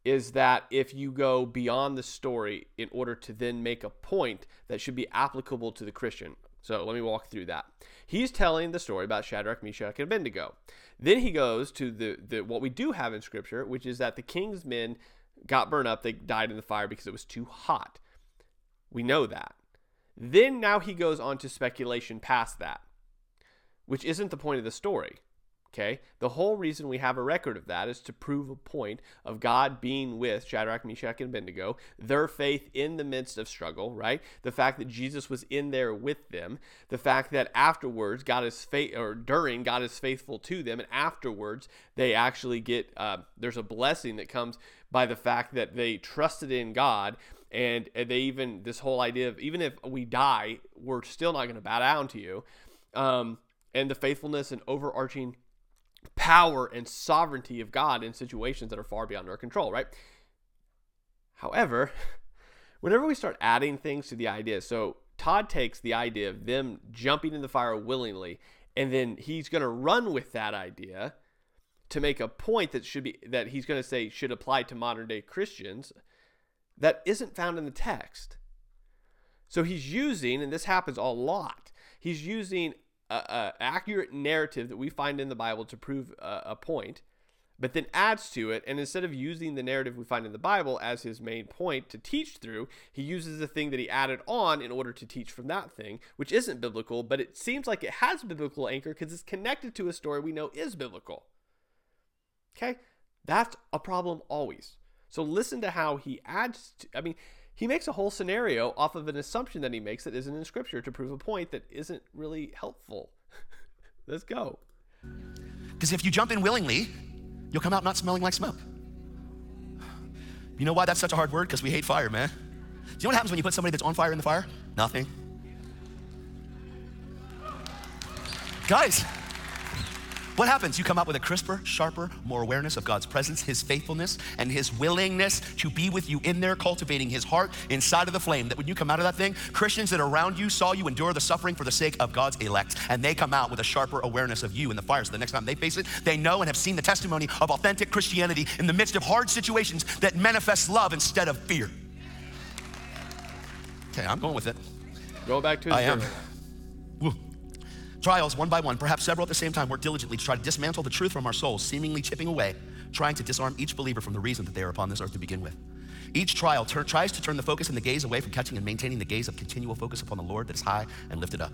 is that if you go beyond the story in order to then make a point that should be applicable to the Christian. So let me walk through that. He's telling the story about Shadrach, Meshach, and Abednego. Then he goes to the, the what we do have in Scripture, which is that the king's men got burned up. They died in the fire because it was too hot. We know that. Then now he goes on to speculation past that, which isn't the point of the story. Okay? The whole reason we have a record of that is to prove a point of God being with Shadrach, Meshach, and Abednego, their faith in the midst of struggle, right? The fact that Jesus was in there with them, the fact that afterwards, God is faith, or during, God is faithful to them, and afterwards, they actually get, uh, there's a blessing that comes by the fact that they trusted in God and they even this whole idea of even if we die we're still not going to bow down to you um, and the faithfulness and overarching power and sovereignty of God in situations that are far beyond our control, right? However, [LAUGHS] whenever we start adding things to the idea, so Todd takes the idea of them jumping in the fire willingly, and then he's going to run with that idea to make a point that should be that he's going to say should apply to modern day Christians that isn't found in the text. So he's using, and this happens a lot. He's using a, accurate narrative that we find in the Bible to prove a, a point, but then adds to it. And instead of using the narrative we find in the Bible as his main point to teach through, he uses the thing that he added on in order to teach from that thing, which isn't biblical, but it seems like it has biblical anchor because it's connected to a story we know is biblical. Okay? That's a problem always. So listen to how he adds to, I mean, he makes a whole scenario off of an assumption that he makes that isn't in scripture to prove a point that isn't really helpful. [LAUGHS] Let's go. Because if you jump in willingly, you'll come out not smelling like smoke. You know why that's such a hard word? Because we hate fire, man. Do you know what happens when you put somebody that's on fire in the fire? Nothing. Guys, what happens? You come out with a crisper, sharper, more awareness of God's presence, His faithfulness, and His willingness to be with you in there, cultivating His heart inside of the flame. That when you come out of that thing, Christians that are around you saw you endure the suffering for the sake of God's elect, and they come out with a sharper awareness of you in the fire. So the next time they face it, they know and have seen the testimony of authentic Christianity in the midst of hard situations that manifests love instead of fear. Okay, I'm going with it. Go back to I am. Trials, one by one, perhaps several at the same time, work diligently to try to dismantle the truth from our souls, seemingly chipping away, trying to disarm each believer from the reason that they are upon this earth to begin with. Each trial tur- tries to turn the focus and the gaze away from catching and maintaining the gaze of continual focus upon the Lord that is high and lifted up.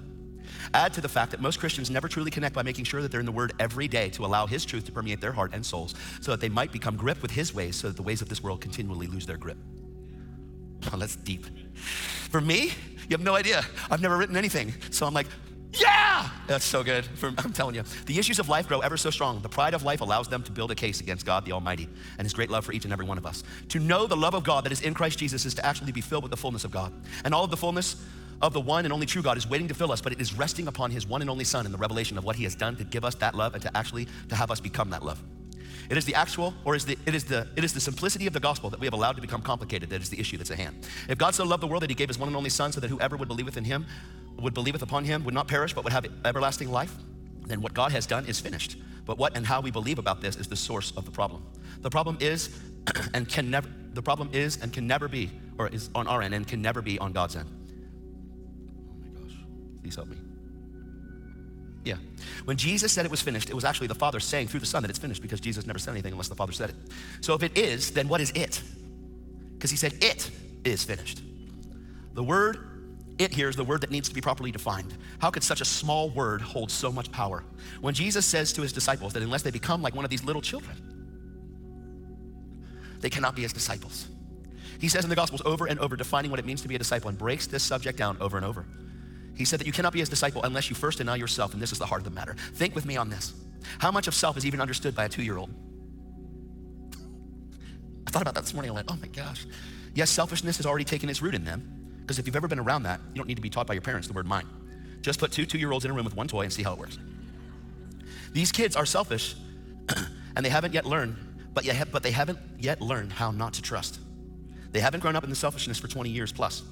Add to the fact that most Christians never truly connect by making sure that they're in the Word every day to allow His truth to permeate their heart and souls so that they might become gripped with His ways so that the ways of this world continually lose their grip. Oh, that's deep. For me, you have no idea. I've never written anything. So I'm like, yeah! That's so good. For, I'm telling you. The issues of life grow ever so strong. The pride of life allows them to build a case against God the Almighty and His great love for each and every one of us. To know the love of God that is in Christ Jesus is to actually be filled with the fullness of God. And all of the fullness of the one and only true God is waiting to fill us, but it is resting upon His one and only Son in the revelation of what He has done to give us that love and to actually to have us become that love. It is the actual, or is the, it, is the, it is the simplicity of the gospel that we have allowed to become complicated that is the issue that's at hand. If God so loved the world that he gave his one and only Son so that whoever would believeth in him, would believeth upon him, would not perish, but would have everlasting life, then what God has done is finished. But what and how we believe about this is the source of the problem. The problem is [CLEARS THROAT] and can never, the problem is and can never be, or is on our end and can never be on God's end. Oh my gosh, please help me. Yeah. When Jesus said it was finished, it was actually the Father saying through the Son that it's finished because Jesus never said anything unless the Father said it. So if it is, then what is it? Because he said it is finished. The word it here is the word that needs to be properly defined. How could such a small word hold so much power? When Jesus says to his disciples that unless they become like one of these little children, they cannot be his disciples. He says in the Gospels over and over, defining what it means to be a disciple, and breaks this subject down over and over. He said that you cannot be his disciple unless you first deny yourself, and this is the heart of the matter. Think with me on this. How much of self is even understood by a two year old? I thought about that this morning. I went, oh my gosh. Yes, selfishness has already taken its root in them. Because if you've ever been around that, you don't need to be taught by your parents the word mine. Just put two two year olds in a room with one toy and see how it works. These kids are selfish [CLEARS THROAT] and they haven't yet learned, but, yet, but they haven't yet learned how not to trust. They haven't grown up in the selfishness for 20 years plus.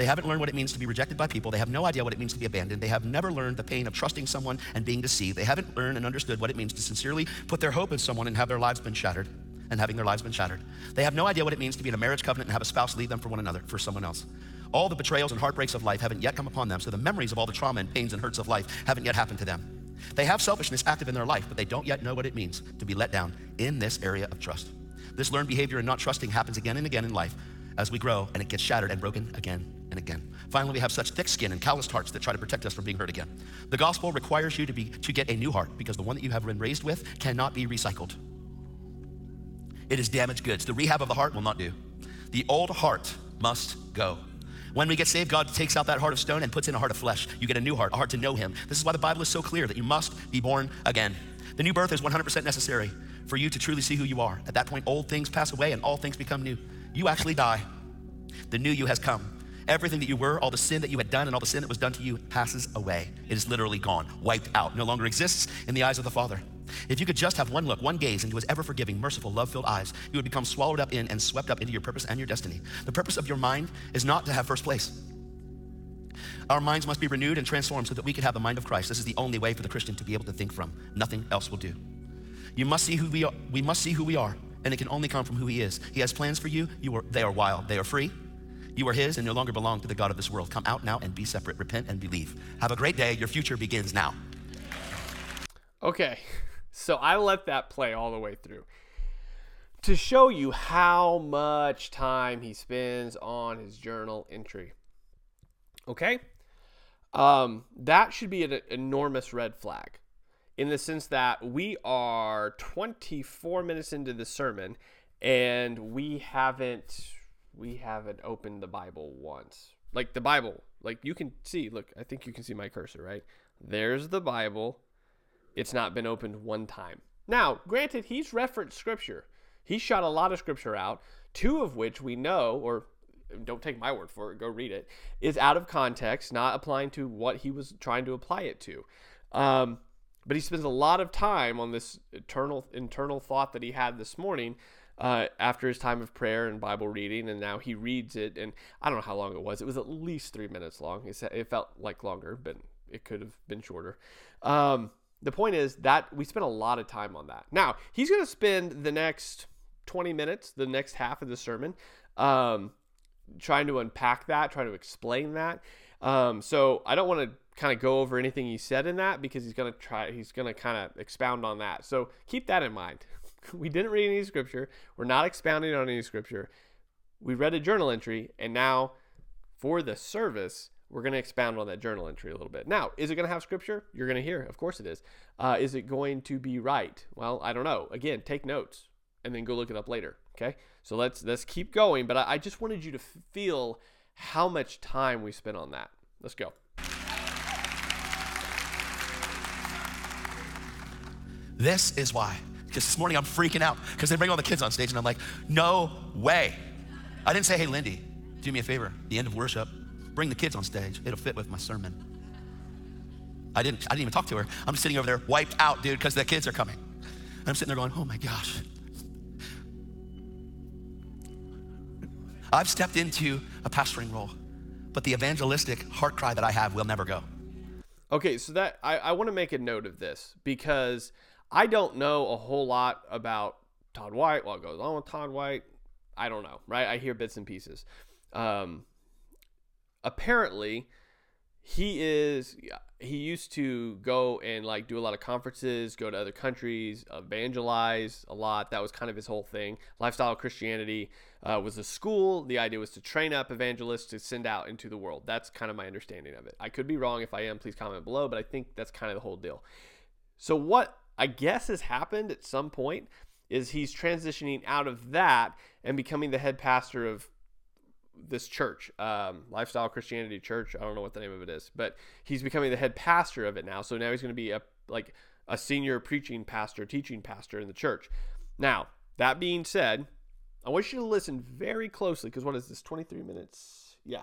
They haven't learned what it means to be rejected by people. They have no idea what it means to be abandoned. They have never learned the pain of trusting someone and being deceived. They haven't learned and understood what it means to sincerely put their hope in someone and have their lives been shattered and having their lives been shattered. They have no idea what it means to be in a marriage covenant and have a spouse leave them for one another, for someone else. All the betrayals and heartbreaks of life haven't yet come upon them, so the memories of all the trauma and pains and hurts of life haven't yet happened to them. They have selfishness active in their life, but they don't yet know what it means to be let down in this area of trust. This learned behavior and not trusting happens again and again in life as we grow, and it gets shattered and broken again and again. Finally, we have such thick skin and calloused hearts that try to protect us from being hurt again. The gospel requires you to, be, to get a new heart because the one that you have been raised with cannot be recycled. It is damaged goods. The rehab of the heart will not do. The old heart must go. When we get saved, God takes out that heart of stone and puts in a heart of flesh. You get a new heart, a heart to know Him. This is why the Bible is so clear that you must be born again. The new birth is 100% necessary for you to truly see who you are. At that point, old things pass away and all things become new. You actually die. The new you has come. Everything that you were, all the sin that you had done, and all the sin that was done to you passes away. It is literally gone, wiped out, no longer exists in the eyes of the Father. If you could just have one look, one gaze into his ever forgiving, merciful, love filled eyes, you would become swallowed up in and swept up into your purpose and your destiny. The purpose of your mind is not to have first place. Our minds must be renewed and transformed so that we can have the mind of Christ. This is the only way for the Christian to be able to think from. Nothing else will do. You must see who we are. We must see who we are, and it can only come from who He is. He has plans for you. You are. They are wild. They are free. You are His, and no longer belong to the God of this world. Come out now and be separate. Repent and believe. Have a great day. Your future begins now. Okay, [LAUGHS] so I let that play all the way through to show you how much time he spends on his journal entry. Okay? Um, that should be an enormous red flag in the sense that we are 24 minutes into the sermon and we haven't we haven't opened the bible once. Like the bible like you can see look i think you can see my cursor right? There's the bible. It's not been opened one time. Now granted he's referenced scripture. He shot a lot of scripture out. Two of which we know or don't take my word for it go read it is out of context not applying to what he was trying to apply it to. Um, but he spends a lot of time on this eternal internal thought that he had this morning uh, after his time of prayer and Bible reading, and now he reads it. And I don't know how long it was. It was at least three minutes long. It felt like longer, but it could have been shorter. Um, the point is that we spent a lot of time on that. Now he's going to spend the next 20 minutes, the next half of the sermon, um, trying to unpack that, trying to explain that. Um, so I don't want to kind of go over anything he said in that because he's going to try, he's going to kind of expound on that. So keep that in mind. [LAUGHS] we didn't read any scripture. We're not expounding on any scripture. We read a journal entry, and now for the service, we're going to expound on that journal entry a little bit. Now, is it going to have scripture? You're going to hear. Of course it is. Uh, is it going to be right? Well, I don't know. Again, take notes and then go look it up later. Okay. So let's let's keep going. But I, I just wanted you to feel how much time we spent on that. Let's go. This is why. Because this morning I'm freaking out because they bring all the kids on stage and I'm like, no way. I didn't say, hey, Lindy, do me a favor, the end of worship, bring the kids on stage. It'll fit with my sermon. I didn't, I didn't even talk to her. I'm just sitting over there wiped out, dude, because the kids are coming. And I'm sitting there going, oh my gosh. I've stepped into a pastoring role, but the evangelistic heart cry that I have will never go. Okay, so that I, I want to make a note of this because I don't know a whole lot about Todd White, what goes on with Todd White. I don't know, right? I hear bits and pieces. Um, apparently, he is he used to go and like do a lot of conferences, go to other countries, evangelize a lot. That was kind of his whole thing. Lifestyle Christianity uh, was a school. The idea was to train up evangelists to send out into the world. That's kind of my understanding of it. I could be wrong. If I am, please comment below. But I think that's kind of the whole deal. So what I guess has happened at some point is he's transitioning out of that and becoming the head pastor of this church, um, Lifestyle Christianity Church. I don't know what the name of it is, but he's becoming the head pastor of it now. So now he's going to be a like a senior preaching pastor, teaching pastor in the church. Now, that being said, I want you to listen very closely because what is this? 23 minutes? Yeah.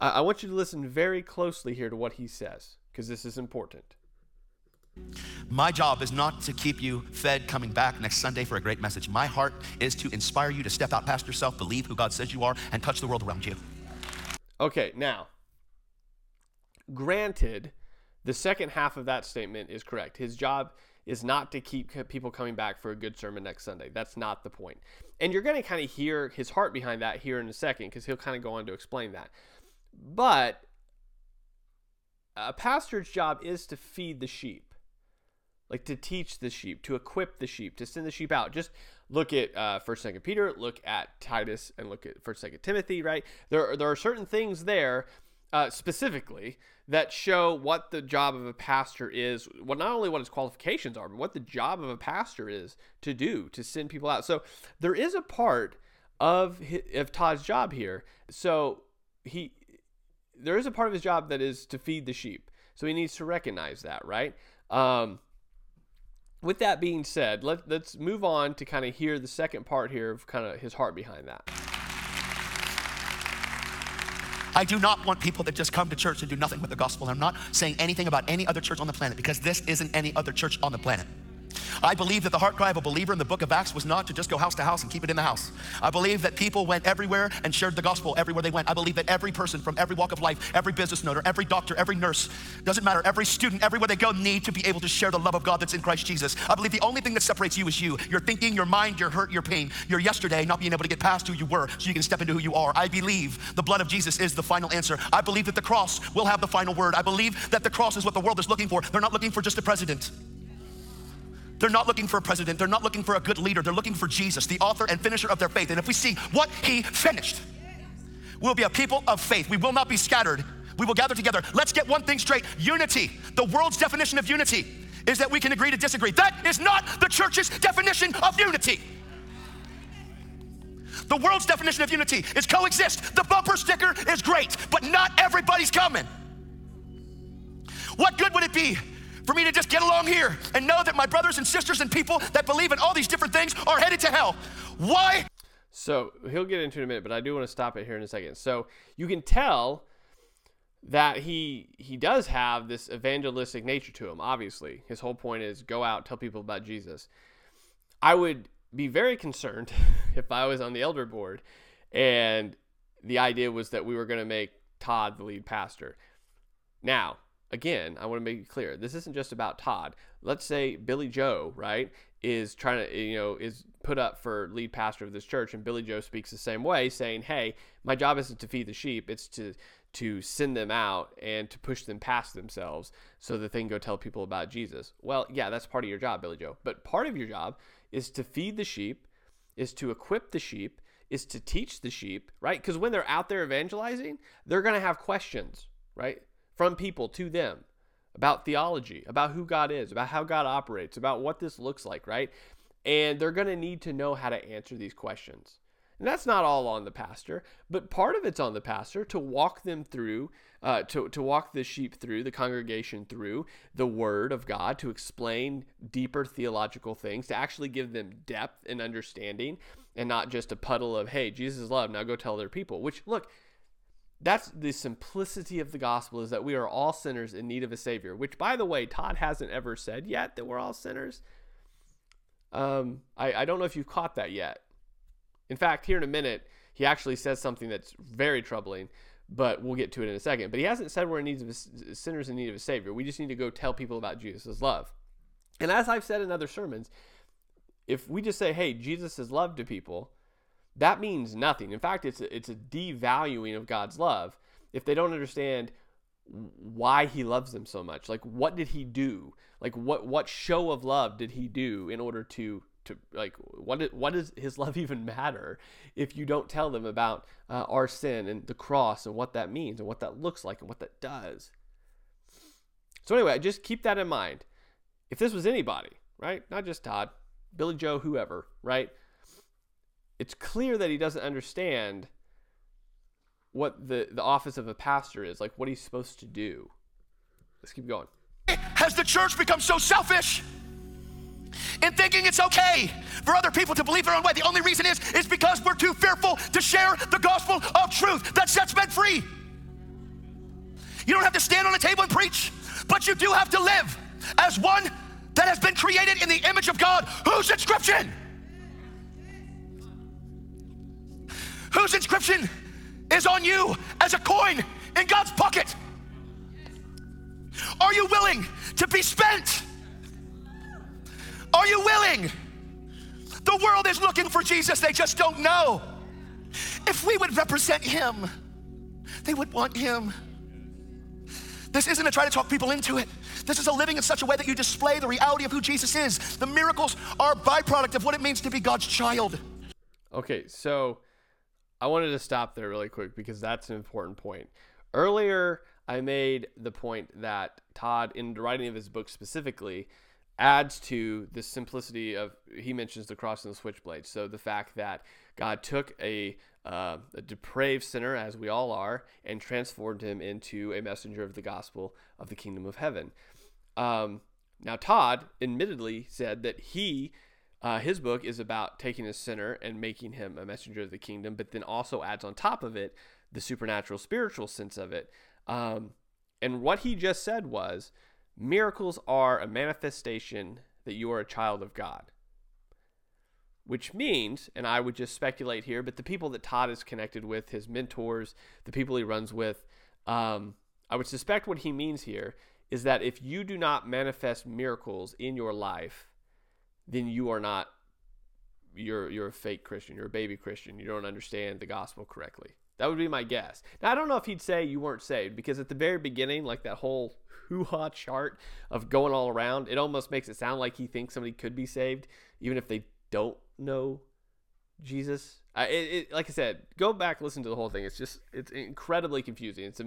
I, I want you to listen very closely here to what he says because this is important. My job is not to keep you fed coming back next Sunday for a great message. My heart is to inspire you to step out past yourself, believe who God says you are, and touch the world around you. Okay, now, granted, the second half of that statement is correct. His job is not to keep people coming back for a good sermon next Sunday. That's not the point. And you're going to kind of hear his heart behind that here in a second because he'll kind of go on to explain that. But a pastor's job is to feed the sheep like to teach the sheep, to equip the sheep, to send the sheep out. Just look at uh, First, Second Peter, look at Titus, and look at First, Second Timothy. Right there, there are certain things there uh, specifically that show what the job of a pastor is. What not only what his qualifications are, but what the job of a pastor is to do to send people out. So there is a part of his, of Todd's job here. So he there is a part of his job that is to feed the sheep. So he needs to recognize that, right? Um, with that being said, let, let's move on to kind of hear the second part here of kind of his heart behind that. I do not want people that just come to church and do nothing with the gospel. I'm not saying anything about any other church on the planet because this isn't any other church on the planet. I believe that the heart cry of a believer in the book of Acts was not to just go house to house and keep it in the house. I believe that people went everywhere and shared the gospel everywhere they went. I believe that every person from every walk of life, every business owner, every doctor, every nurse, doesn't matter, every student, everywhere they go, need to be able to share the love of God that's in Christ Jesus. I believe the only thing that separates you is you your thinking, your mind, your hurt, your pain, your yesterday not being able to get past who you were so you can step into who you are. I believe the blood of Jesus is the final answer. I believe that the cross will have the final word. I believe that the cross is what the world is looking for. They're not looking for just a president. They're not looking for a president. They're not looking for a good leader. They're looking for Jesus, the author and finisher of their faith. And if we see what he finished, we'll be a people of faith. We will not be scattered. We will gather together. Let's get one thing straight unity. The world's definition of unity is that we can agree to disagree. That is not the church's definition of unity. The world's definition of unity is coexist. The bumper sticker is great, but not everybody's coming. What good would it be for me to just get along here and know that my brothers and sisters and people that believe in all these different things are headed to hell. Why? So he'll get into it in a minute, but I do want to stop it here in a second. So you can tell that he he does have this evangelistic nature to him. Obviously, his whole point is go out, tell people about Jesus. I would be very concerned [LAUGHS] if I was on the elder board and the idea was that we were going to make Todd the lead pastor. Now, again, I want to make it clear this isn't just about Todd. Let's say Billy Joe, right, is trying to, you know, is put up for lead pastor of this church, and Billy Joe speaks the same way, saying, "Hey, my job isn't to feed the sheep; it's to to send them out and to push them past themselves so that they can go tell people about Jesus." Well, yeah, that's part of your job, Billy Joe. But part of your job is to feed the sheep, is to equip the sheep, is to teach the sheep, right? Because when they're out there evangelizing, they're going to have questions, right? From people to them about theology, about who God is, about how God operates, about what this looks like, right? And they're going to need to know how to answer these questions. And that's not all on the pastor, but part of it's on the pastor to walk them through, uh, to, to walk the sheep through, the congregation through the word of God, to explain deeper theological things, to actually give them depth and understanding, and not just a puddle of, hey, Jesus is love, now go tell other people. Which, look, that's the simplicity of the gospel is that we are all sinners in need of a savior which by the way todd hasn't ever said yet that we're all sinners. Um, I, I don't know if you've caught that yet. In fact here in a minute he actually says something that's very troubling but we'll get to it in a second. But he hasn't said we're in need of a, sinners in need of a savior. We just need to go tell people about jesus' love. And as i've said in other sermons if we just say hey jesus is love to people that means nothing. In fact, it's a, it's a devaluing of God's love if they don't understand why he loves them so much. Like what did he do? Like what what show of love did he do in order to to like what what does his [LAUGHS] love even matter if you don't tell them about uh, our sin and the cross and what that means and what that looks like and what that does. So anyway, just keep that in mind. If this was anybody, right? Not just Todd, Billy Joe, whoever, right? It's clear that he doesn't understand what the the office of a pastor is, like what he's supposed to do. Let's keep going. Has the church become so selfish? in thinking it's okay for other people to believe their own way. The only reason is is because we're too fearful to share the gospel of truth that sets men free. You don't have to stand on a table and preach, but you do have to live as one that has been created in the image of God. Whose inscription? Whose inscription is on you as a coin in God's pocket? Are you willing to be spent? Are you willing? The world is looking for Jesus, they just don't know. If we would represent Him, they would want Him. This isn't to try to talk people into it. This is a living in such a way that you display the reality of who Jesus is. The miracles are a byproduct of what it means to be God's child. Okay, so I wanted to stop there really quick because that's an important point. Earlier, I made the point that Todd, in the writing of his book specifically, adds to the simplicity of he mentions the cross and the switchblade. So the fact that God took a, uh, a depraved sinner, as we all are, and transformed him into a messenger of the gospel of the kingdom of heaven. Um, now Todd admittedly said that he. Uh, his book is about taking a sinner and making him a messenger of the kingdom, but then also adds on top of it the supernatural, spiritual sense of it. Um, and what he just said was Miracles are a manifestation that you are a child of God. Which means, and I would just speculate here, but the people that Todd is connected with, his mentors, the people he runs with, um, I would suspect what he means here is that if you do not manifest miracles in your life, then you are not you're you're a fake Christian, you're a baby Christian, you don't understand the gospel correctly. That would be my guess. Now I don't know if he'd say you weren't saved because at the very beginning, like that whole hoo ha chart of going all around, it almost makes it sound like he thinks somebody could be saved, even if they don't know Jesus. Uh, it, it, like I said, go back listen to the whole thing. It's just it's incredibly confusing. It's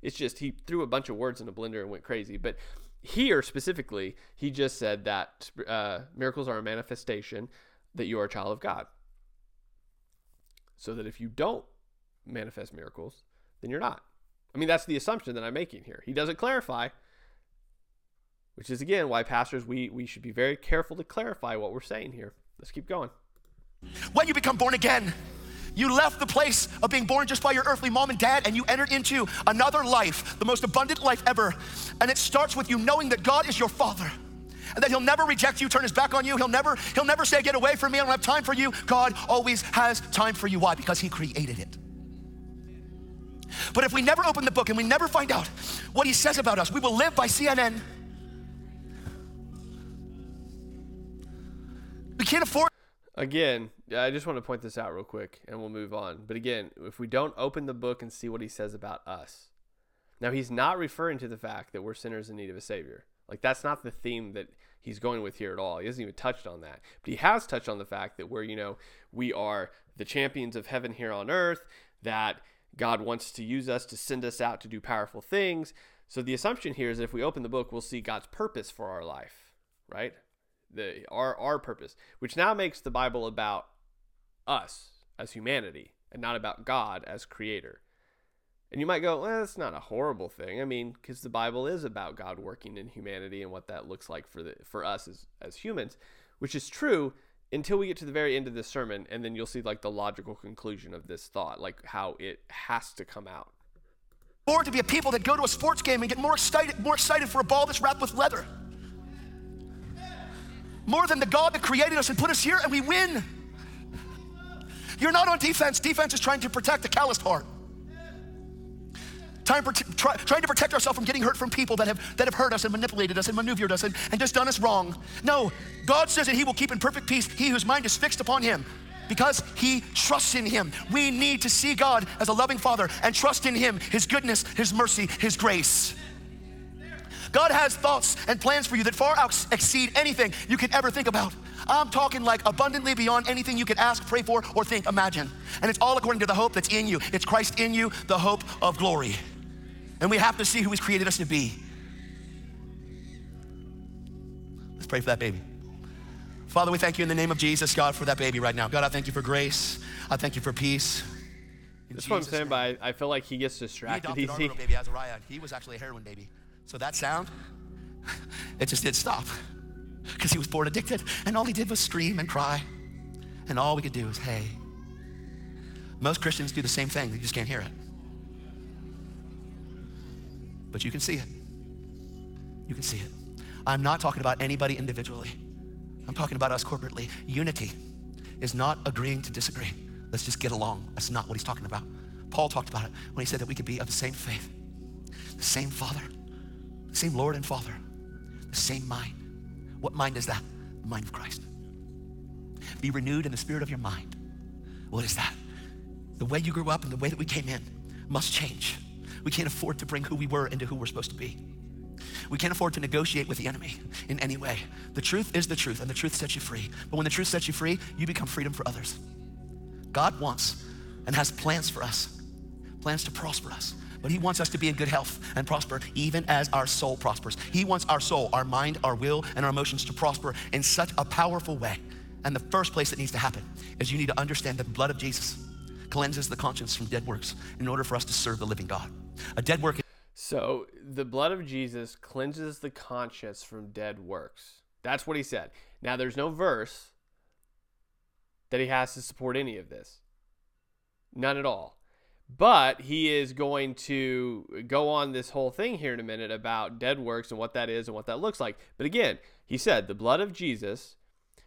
it's just he threw a bunch of words in a blender and went crazy. But here specifically, he just said that uh, miracles are a manifestation that you are a child of God. So that if you don't manifest miracles, then you're not. I mean, that's the assumption that I'm making here. He doesn't clarify, which is again why pastors we we should be very careful to clarify what we're saying here. Let's keep going. When you become born again, you left the place of being born just by your earthly mom and dad and you entered into another life, the most abundant life ever. And it starts with you knowing that God is your father and that he'll never reject you, turn his back on you. He'll never he'll never say get away from me, I don't have time for you. God always has time for you. Why? Because he created it. But if we never open the book and we never find out what he says about us, we will live by CNN. We can't afford. Again, I just want to point this out real quick and we'll move on. But again, if we don't open the book and see what he says about us, now he's not referring to the fact that we're sinners in need of a savior. Like that's not the theme that he's going with here at all. He hasn't even touched on that. But he has touched on the fact that we're, you know, we are the champions of heaven here on earth, that God wants to use us to send us out to do powerful things. So the assumption here is that if we open the book, we'll see God's purpose for our life, right? The our our purpose, which now makes the Bible about us as humanity and not about God as creator. And you might go, well, that's not a horrible thing. I mean, because the Bible is about God working in humanity and what that looks like for the for us as as humans, which is true until we get to the very end of this sermon and then you'll see like the logical conclusion of this thought like how it has to come out or to be a people that go to a sports game and get more excited more excited for a ball that's wrapped with leather more than the god that created us and put us here and we win you're not on defense defense is trying to protect the calloused heart Time try, trying to protect ourselves from getting hurt from people that have, that have hurt us and manipulated us and maneuvered us and, and just done us wrong. No, God says that He will keep in perfect peace he whose mind is fixed upon Him because he trusts in him. We need to see God as a loving father and trust in him, his goodness, his mercy, his grace. God has thoughts and plans for you that far exceed anything you could ever think about. I'm talking like abundantly beyond anything you could ask, pray for, or think, imagine. And it's all according to the hope that's in you. It's Christ in you, the hope of glory. And we have to see who He's created us to be. Let's pray for that baby. Father, we thank you in the name of Jesus, God, for that baby right now. God, I thank you for grace. I thank you for peace. In That's what I'm saying, name. but I, I feel like he gets distracted. [LAUGHS] adopted He's, our little baby Azariah. He was actually a heroin baby. So that sound, [LAUGHS] it just did stop because he was born addicted. And all he did was scream and cry. And all we could do was, hey. Most Christians do the same thing, they just can't hear it. But you can see it. You can see it. I'm not talking about anybody individually, I'm talking about us corporately. Unity is not agreeing to disagree. Let's just get along. That's not what he's talking about. Paul talked about it when he said that we could be of the same faith, the same Father, the same Lord and Father, the same mind. What mind is that? The mind of Christ. Be renewed in the spirit of your mind. What is that? The way you grew up and the way that we came in must change. We can't afford to bring who we were into who we're supposed to be. We can't afford to negotiate with the enemy in any way. The truth is the truth, and the truth sets you free. But when the truth sets you free, you become freedom for others. God wants and has plans for us, plans to prosper us. But He wants us to be in good health and prosper, even as our soul prospers. He wants our soul, our mind, our will, and our emotions to prosper in such a powerful way. And the first place that needs to happen is you need to understand that the blood of Jesus cleanses the conscience from dead works in order for us to serve the living God. A dead work so the blood of Jesus cleanses the conscience from dead works. That's what he said. Now there's no verse that he has to support any of this. None at all. But he is going to go on this whole thing here in a minute about dead works and what that is and what that looks like. But again, he said the blood of Jesus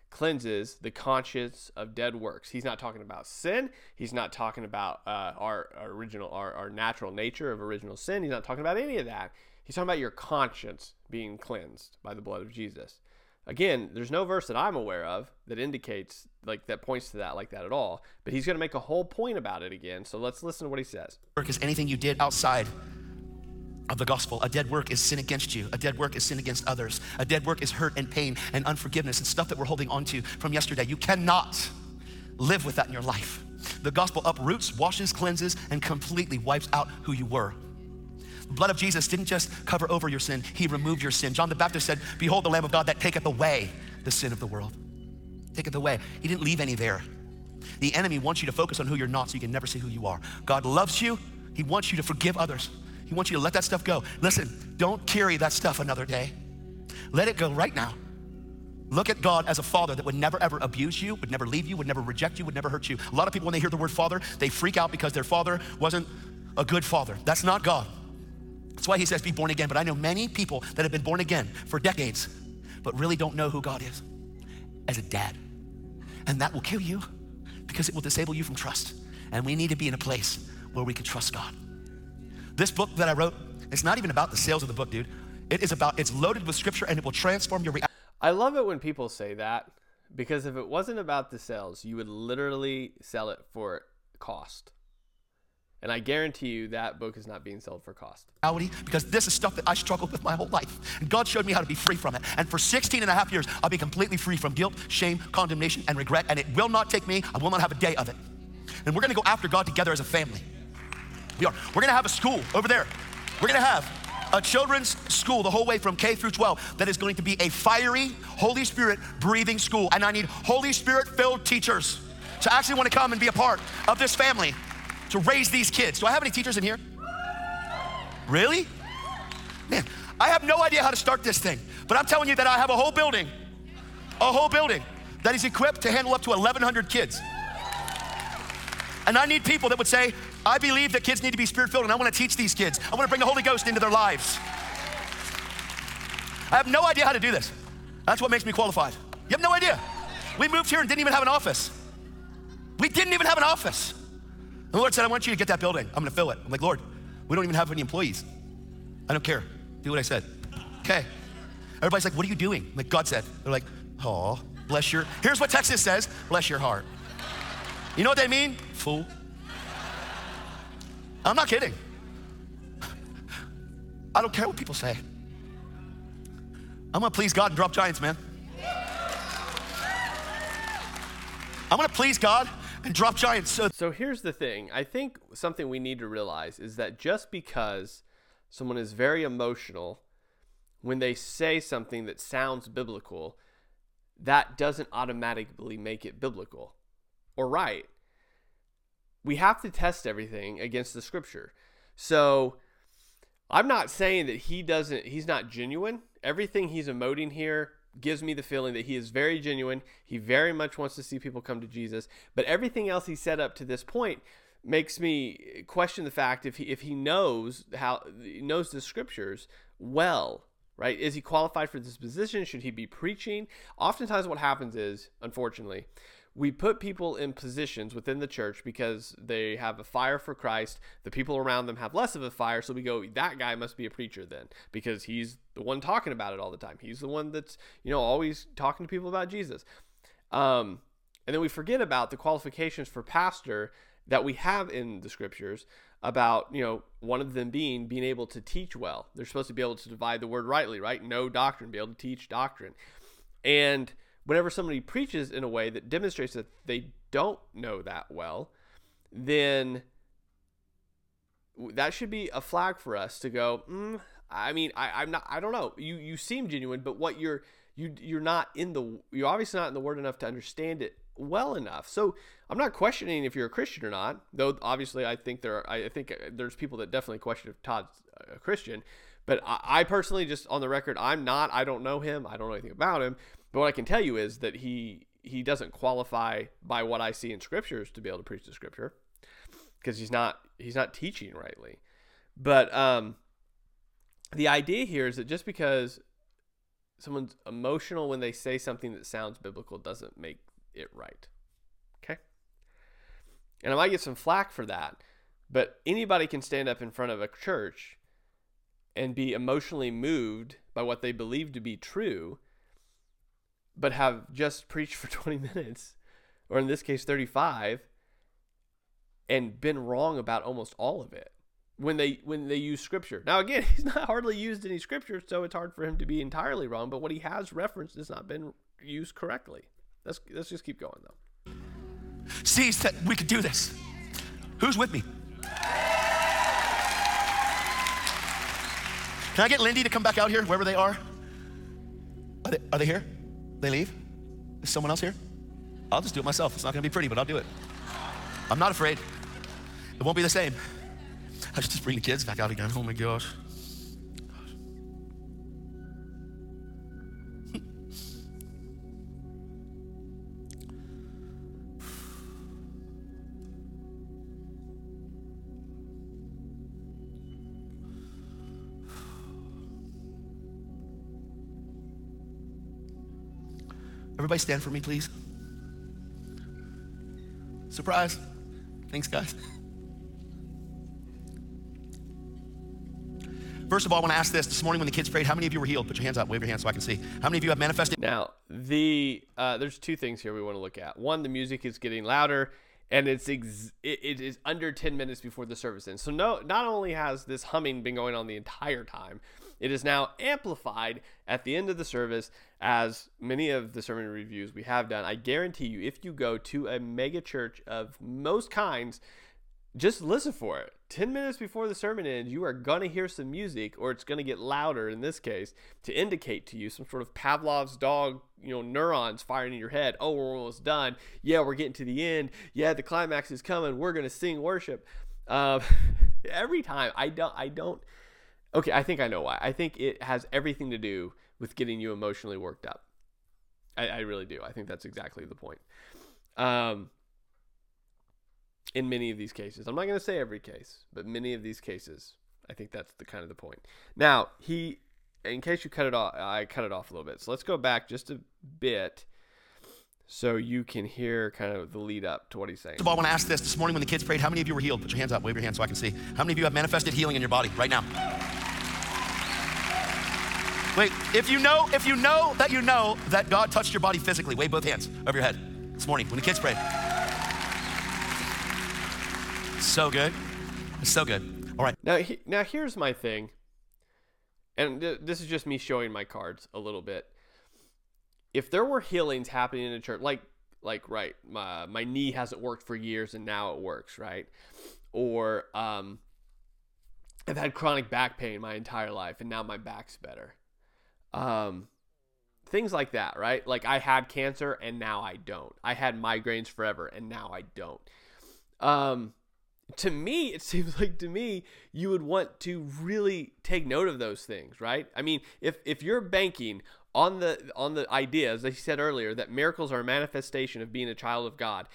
cleanses the conscience of dead works. He's not talking about sin. He's not talking about uh, our, our original, our, our natural nature of original sin. He's not talking about any of that. He's talking about your conscience being cleansed by the blood of Jesus. Again, there's no verse that I'm aware of that indicates like that points to that like that at all. But he's going to make a whole point about it again. So let's listen to what he says. work is anything you did outside of the gospel. A dead work is sin against you. A dead work is sin against others. A dead work is hurt and pain and unforgiveness and stuff that we're holding on to from yesterday. You cannot live with that in your life. The gospel uproots, washes, cleanses, and completely wipes out who you were. The blood of Jesus didn't just cover over your sin, he removed your sin. John the Baptist said, Behold the Lamb of God that taketh away the sin of the world. Taketh away. He didn't leave any there. The enemy wants you to focus on who you're not so you can never see who you are. God loves you. He wants you to forgive others. He wants you to let that stuff go. Listen, don't carry that stuff another day. Let it go right now. Look at God as a father that would never ever abuse you, would never leave you, would never reject you, would never hurt you. A lot of people, when they hear the word father, they freak out because their father wasn't a good father. That's not God. That's why he says be born again. But I know many people that have been born again for decades, but really don't know who God is as a dad. And that will kill you because it will disable you from trust. And we need to be in a place where we can trust God. This book that I wrote, it's not even about the sales of the book, dude. It is about, it's loaded with scripture and it will transform your reality. I love it when people say that because if it wasn't about the sales, you would literally sell it for cost. And I guarantee you that book is not being sold for cost. because this is stuff that I struggled with my whole life. And God showed me how to be free from it. And for 16 and a half years, I'll be completely free from guilt, shame, condemnation, and regret. And it will not take me, I will not have a day of it. And we're gonna go after God together as a family. We are. We're gonna have a school over there. We're gonna have a children's school the whole way from K through 12 that is going to be a fiery, Holy Spirit breathing school. And I need Holy Spirit filled teachers to actually want to come and be a part of this family to raise these kids. Do I have any teachers in here? Really? Man, I have no idea how to start this thing, but I'm telling you that I have a whole building, a whole building that is equipped to handle up to 1,100 kids. And I need people that would say, I believe that kids need to be spirit filled and I want to teach these kids. I want to bring the Holy Ghost into their lives. I have no idea how to do this. That's what makes me qualified. You have no idea. We moved here and didn't even have an office. We didn't even have an office. The Lord said, I want you to get that building. I'm going to fill it. I'm like, Lord, we don't even have any employees. I don't care. Do what I said. Okay. Everybody's like, what are you doing? Like God said. They're like, oh, bless your. Here's what Texas says bless your heart. You know what they mean? Fool. I'm not kidding. I don't care what people say. I'm gonna please God and drop giants, man. I'm gonna please God and drop giants. So So here's the thing. I think something we need to realize is that just because someone is very emotional when they say something that sounds biblical, that doesn't automatically make it biblical or right. we have to test everything against the scripture. So I'm not saying that he doesn't he's not genuine. Everything he's emoting here gives me the feeling that he is very genuine. He very much wants to see people come to Jesus, but everything else he said up to this point makes me question the fact if he if he knows how knows the scriptures well right? Is he qualified for this position? Should he be preaching? Oftentimes what happens is unfortunately we put people in positions within the church because they have a fire for Christ. The people around them have less of a fire, so we go, that guy must be a preacher then, because he's the one talking about it all the time. He's the one that's you know always talking to people about Jesus. Um, and then we forget about the qualifications for pastor that we have in the scriptures about you know one of them being being able to teach well. They're supposed to be able to divide the word rightly, right? Know doctrine, be able to teach doctrine, and whenever somebody preaches in a way that demonstrates that they don't know that well, then that should be a flag for us to go. Mm, I mean, I, I'm not. I don't know. You you seem genuine, but what you're you you're not in the you're obviously not in the word enough to understand it well enough. So I'm not questioning if you're a Christian or not. Though obviously I think there are, I think there's people that definitely question if Todd's a Christian. But I, I personally, just on the record, I'm not. I don't know him. I don't know anything about him. But what I can tell you is that he he doesn't qualify by what I see in scriptures to be able to preach the scripture because he's not he's not teaching rightly. But um, the idea here is that just because someone's emotional when they say something that sounds biblical doesn't make it right. Okay? And I might get some flack for that, but anybody can stand up in front of a church and be emotionally moved by what they believe to be true but have just [LAUGHS] preached for 20 minutes, or in this case, 35, and been wrong about almost all of it when they when they use scripture. Now again, [LAUGHS] he's not hardly used any scripture, so it's hard for him to be entirely wrong. But what he has referenced has not been used correctly. Let's let's just keep going though. Sees that we could do this. Who's with me? Can I get Lindy to come back out here, wherever they are? Are they, are they here? They leave? Is someone else here? I'll just do it myself. It's not gonna be pretty, but I'll do it. I'm not afraid. It won't be the same. I should just bring the kids back out again. Oh my gosh. Everybody stand for me, please. Surprise. Thanks, guys. First of all, I want to ask this. This morning when the kids prayed, how many of you were healed? Put your hands up. Wave your hands so I can see. How many of you have manifested? Now, the uh, there's two things here we want to look at. One, the music is getting louder, and it's ex- it, it is under 10 minutes before the service ends. So no, not only has this humming been going on the entire time, it is now amplified at the end of the service, as many of the sermon reviews we have done. I guarantee you, if you go to a mega church of most kinds, just listen for it. 10 minutes before the sermon ends, you are going to hear some music, or it's going to get louder in this case, to indicate to you some sort of Pavlov's dog, you know, neurons firing in your head. Oh, we're almost done. Yeah, we're getting to the end. Yeah, the climax is coming. We're going to sing worship. Uh, [LAUGHS] every time, I don't, I don't Okay, I think I know why. I think it has everything to do with getting you emotionally worked up. I, I really do. I think that's exactly the point. Um, in many of these cases, I'm not going to say every case, but many of these cases, I think that's the kind of the point. Now, he, in case you cut it off, I cut it off a little bit. So let's go back just a bit so you can hear kind of the lead up to what he's saying. First of all, I want to ask this. This morning when the kids prayed, how many of you were healed? Put your hands up, wave your hands so I can see. How many of you have manifested healing in your body right now? Wait, if you know, if you know that you know that God touched your body physically, wave both hands over your head this morning when the kids prayed. So good. So good. All right. Now, he, now here's my thing, and th- this is just me showing my cards a little bit. If there were healings happening in a church, like like right, my my knee hasn't worked for years and now it works, right? Or um, I've had chronic back pain my entire life and now my back's better um, things like that, right? Like I had cancer and now I don't. I had migraines forever and now I don't. Um, to me, [LAUGHS] it seems like to me you would want to really take note of those things, right? I mean, if if you're banking on the on the idea, as I said earlier, that miracles are a manifestation of being a child of God,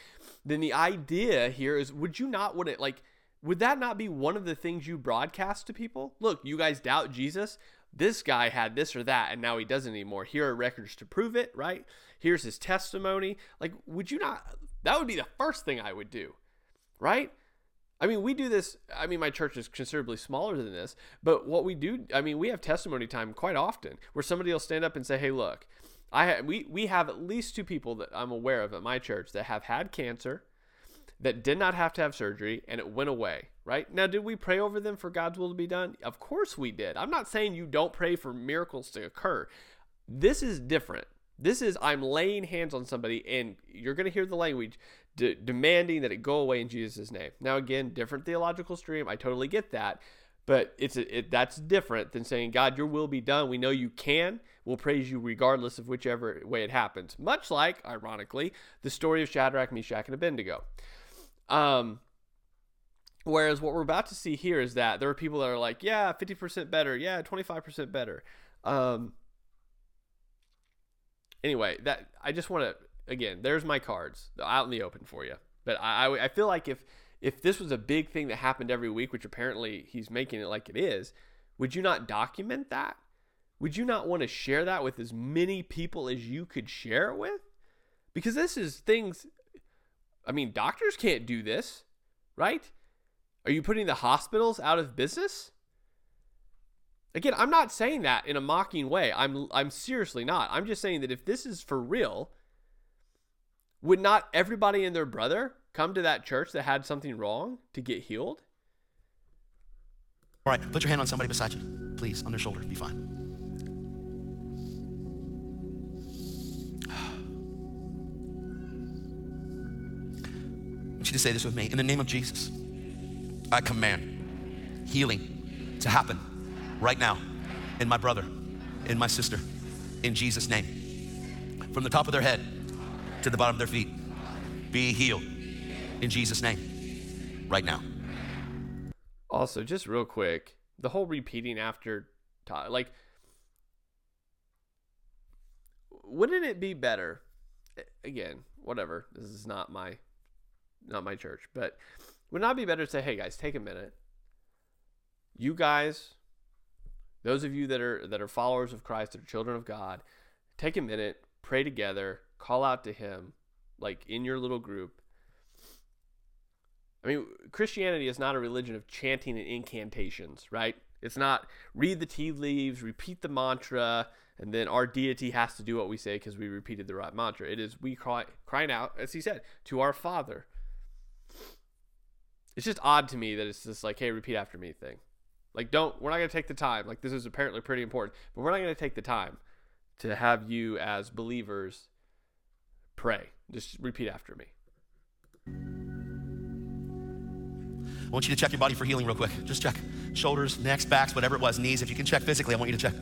then the idea here is, would you not want it like? Would that not be one of the things you broadcast to people? Look, you guys doubt Jesus. This guy had this or that, and now he doesn't anymore. Here are records to prove it, right? Here's his testimony. Like, would you not? That would be the first thing I would do, right? I mean, we do this. I mean, my church is considerably smaller than this, but what we do, I mean, we have testimony time quite often where somebody will stand up and say, "Hey, look, I ha- we we have at least two people that I'm aware of at my church that have had cancer, that did not have to have surgery, and it went away." Right now, did we pray over them for God's will to be done? Of course we did. I'm not saying you don't pray for miracles to occur. This is different. This is I'm laying hands on somebody, and you're going to hear the language de- demanding that it go away in Jesus' name. Now, again, different theological stream. I totally get that, but it's a, it, that's different than saying, God, your will be done. We know you can. We'll praise you regardless of whichever way it happens. Much like, ironically, the story of Shadrach, Meshach, and Abednego. Um, whereas what we're about to see here is that there are people that are like, yeah, 50% better. Yeah, 25% better. Um, anyway, that I just want to again, there's my cards out in the open for you. But I, I feel like if if this was a big thing that happened every week, which apparently he's making it like it is, would you not document that? Would you not want to share that with as many people as you could share it with? Because this is things. I mean, doctors can't do this, right? Are you putting the hospitals out of business? Again, I'm not saying that in a mocking way. I'm I'm seriously not. I'm just saying that if this is for real, would not everybody and their brother come to that church that had something wrong to get healed? All right, put your hand on somebody beside you, please, on their shoulder. Be fine. You to say this with me. In the name of Jesus, I command healing to happen right now in my brother, in my sister, in Jesus' name. From the top of their head to the bottom of their feet. Be healed in Jesus' name right now. Also, just real quick, the whole repeating after, like, wouldn't it be better? Again, whatever. This is not my, not my church, but would not be better to say, "Hey guys, take a minute. You guys, those of you that are that are followers of Christ, that are children of God, take a minute, pray together, call out to him like in your little group. I mean christianity is not a religion of chanting and incantations right? It's not read the tea leaves repeat the mantra and then our deity has to do what we say because we repeated the right mantra it is we cry crying out as he said to our father it's just odd to me that it's just like hey repeat after me thing like don't we're not going to take the time like this is apparently pretty important but we're not going to take the time to have you as believers pray. Just repeat after me. I want you to check your body for healing real quick. Just check shoulders, necks, backs, whatever it was, knees. If you can check physically, I want you to check.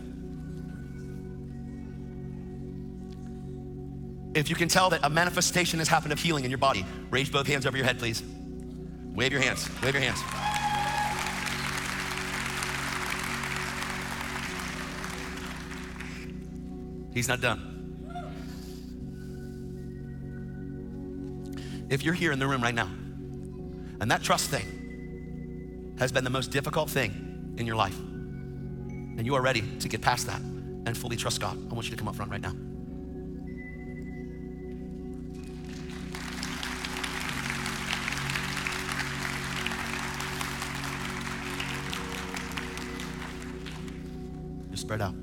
If you can tell that a manifestation has happened of healing in your body, raise both hands over your head, please. Wave your hands. Wave your hands. He's not done. If you're here in the room right now, and that trust thing has been the most difficult thing in your life, and you are ready to get past that and fully trust God, I want you to come up front right now. Spread out.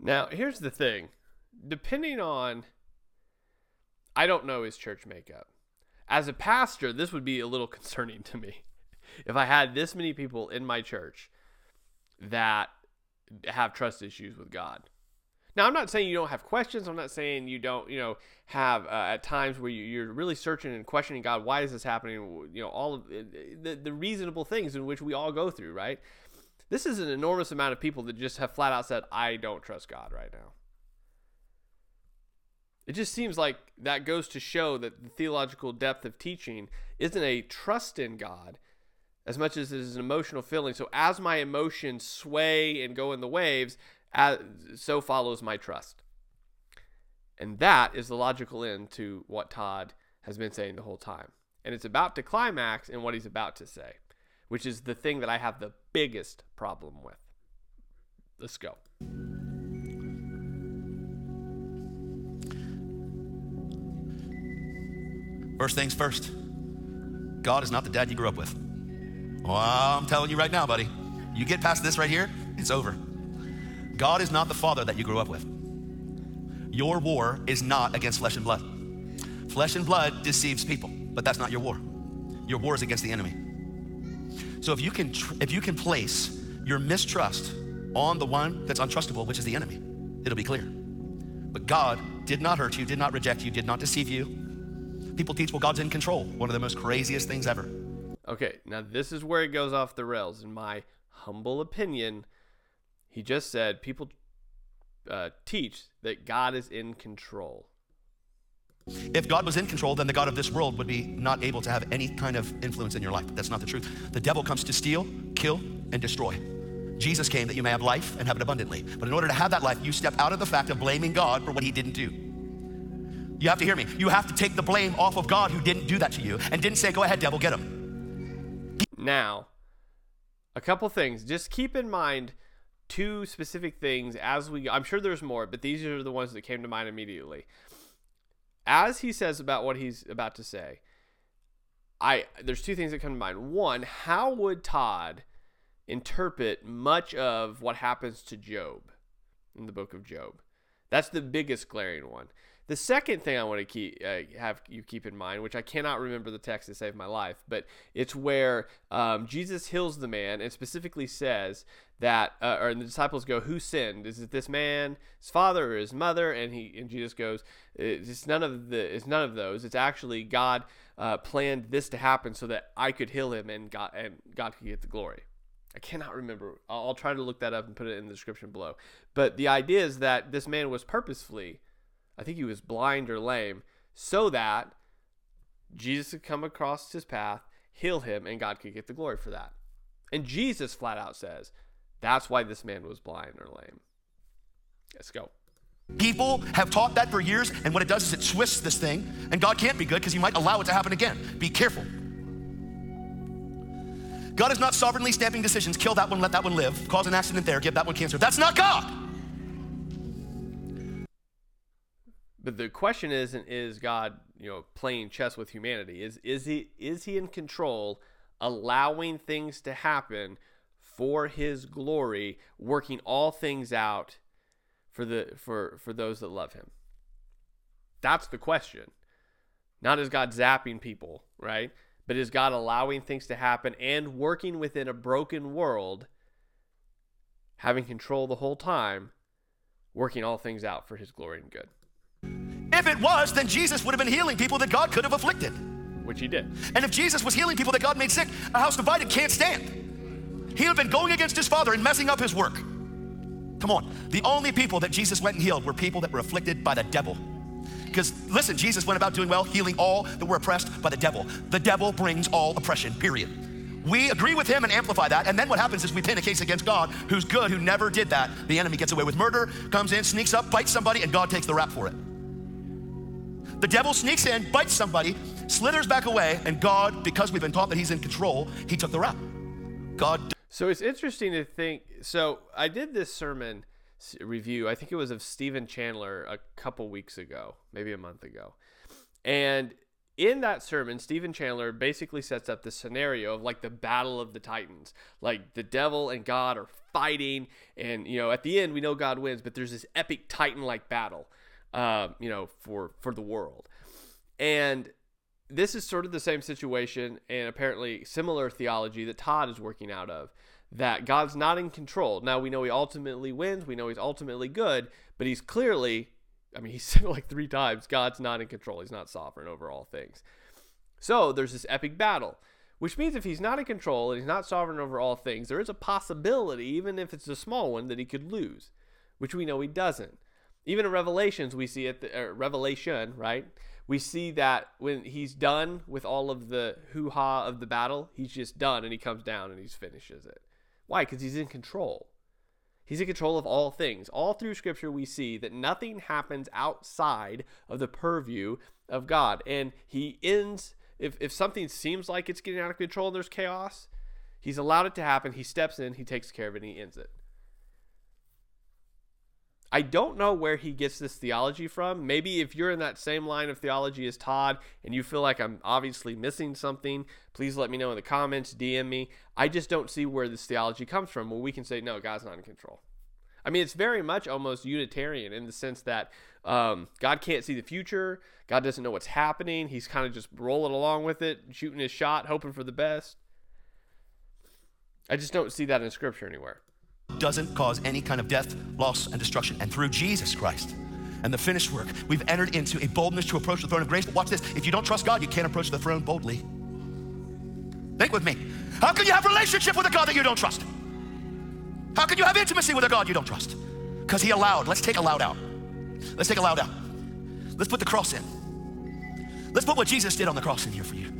Now, here's the thing. Depending on I don't know his church makeup. As a pastor, this would be a little [LAUGHS] concerning to me. If I had this many people in my church that have trust issues with God. Now, I'm not saying you don't have questions. I'm not saying you don't, you know, have uh, at times where you, are really searching and questioning God. Why is this happening? You know, all of the, the reasonable things in which we all go through, right? This is an enormous amount of people that just have flat out said, I don't trust God right now. It just seems like that goes to show that the theological depth of teaching isn't a trust in God as much as it is an emotional feeling. So as my emotions sway and go in the waves, as, so follows my trust. And that is the logical end to what Todd has been saying the whole time. And it's about to climax in what he's about to say, which is the thing that I have the biggest problem with. Let's go. First things first, God is not the dad you grew up with. Well, I'm telling you right now, buddy, you get past this right here, it's over. God is not the father that you grew up with. Your war is not against flesh and blood. Flesh and blood deceives people, but that's not your war. Your war is against the enemy. So if you can tr- if you can place your mistrust on the one that's untrustable, which is the enemy, it'll be clear. But God did not hurt you, did not reject you, did not deceive you. People teach, well, God's in control. One of the most craziest things ever. Okay, now this is where it goes off the rails. In my humble opinion, he just said people uh, teach that God is in control. If God was in control, then the God of this world would be not able to have any kind of influence in your life. That's not the truth. The devil comes to steal, kill, and destroy. Jesus came that you may have life and have it abundantly. But in order to have that life, you step out of the fact of blaming God for what he didn't do. You have to hear me. You have to take the blame off of God who didn't do that to you and didn't say, go ahead, devil, get him. Now, a couple things. Just keep in mind two specific things as we I'm sure there's more, but these are the ones that came to mind immediately. As he says about what he's about to say, I there's two things that come to mind. One, how would Todd interpret much of what happens to Job in the book of Job? That's the biggest glaring one. The second thing I want to keep uh, have you keep in mind, which I cannot remember the text to save my life, but it's where um, Jesus heals the man and specifically says that, uh, or the disciples go, "Who sinned? Is it this man, his father, or his mother?" And he and Jesus goes, "It's none of the. It's none of those. It's actually God uh, planned this to happen so that I could heal him and God and God could get the glory." I cannot remember. I'll, I'll try to look that up and put it in the description below. But the idea is that this man was purposefully I think he was blind or lame, so that Jesus could come across his path, heal him, and God could get the glory for that. And Jesus flat out says, that's why this man was blind or lame. Let's go. People have taught that for years, and what it does is it twists this thing, and God can't be good because He might allow it to happen again. Be careful. God is not sovereignly stamping decisions kill that one, let that one live, cause an accident there, give that one cancer. That's not God. But the question isn't is God, you know, playing chess with humanity? Is is he is he in control, allowing things to happen for his glory, working all things out for the for for those that love him? That's the question. Not is God zapping people, right? But is God allowing things to happen and working within a broken world, having control the whole time, working all things out for his glory and good? If it was, then Jesus would have been healing people that God could have afflicted. Which he did. And if Jesus was healing people that God made sick, a house divided can't stand. He would have been going against his father and messing up his work. Come on. The only people that Jesus went and healed were people that were afflicted by the devil. Because listen, Jesus went about doing well, healing all that were oppressed by the devil. The devil brings all oppression, period. We agree with him and amplify that. And then what happens is we pin a case against God, who's good, who never did that. The enemy gets away with murder, comes in, sneaks up, bites somebody, and God takes the rap for it. The devil sneaks in, bites somebody, slithers back away, and God, because we've been taught that he's in control, he took the rap. God. So it's interesting to think. So I did this sermon review, I think it was of Stephen Chandler a couple weeks ago, maybe a month ago. And in that sermon, Stephen Chandler basically sets up the scenario of like the battle of the titans. Like the devil and God are fighting, and you know, at the end we know God wins, but there's this epic titan like battle uh, you know, for for the world. And this is sort of the same situation and apparently similar theology that Todd is working out of. That God's not in control. Now we know he ultimately wins. We know he's ultimately good, but he's clearly, I mean, [LAUGHS] he said like three times God's not in control. He's not sovereign over all things. So there's this epic battle, which means if he's not in control and he's not sovereign over all things, there is a possibility, even if it's a small one, that he could lose, which we know he doesn't Even in Revelations, we see it. The, Revelation, right? We see that when he's done with all of the hoo ha of the battle, he's just done and he comes down and he finishes it. Why? Because he's in control. He's in control of all things. All through Scripture, we see that nothing happens outside of the purview of God. And He ends, if, if something seems like it's getting out of control and there's chaos, He's allowed it to happen. He steps in, He takes care of it, and He ends it. I don't know where he gets this theology from. Maybe if you're in that same line of theology as Todd and you feel like I'm obviously missing something, please let me know in the comments, DM me. I just don't see where this theology comes from. Well, we can say, no, God's not in control. I mean, it's very much almost Unitarian in the sense that um, God can't see the future. God doesn't know what's happening. He's kind of just rolling along with it, shooting his shot, hoping for the best. I just don't see that in Scripture anywhere doesn't cause any kind of death, loss, and destruction. And through Jesus Christ and the finished work, we've entered into a boldness to approach the throne of grace. But watch this if you don't trust God, you can't approach the throne boldly. Think with me. How can you have relationship with a God that you don't trust? How can you have intimacy with a God you don't trust? Because He allowed. Let's take allowed out. Let's take allowed out. Let's put the cross in. Let's put what Jesus did on the cross in here for you.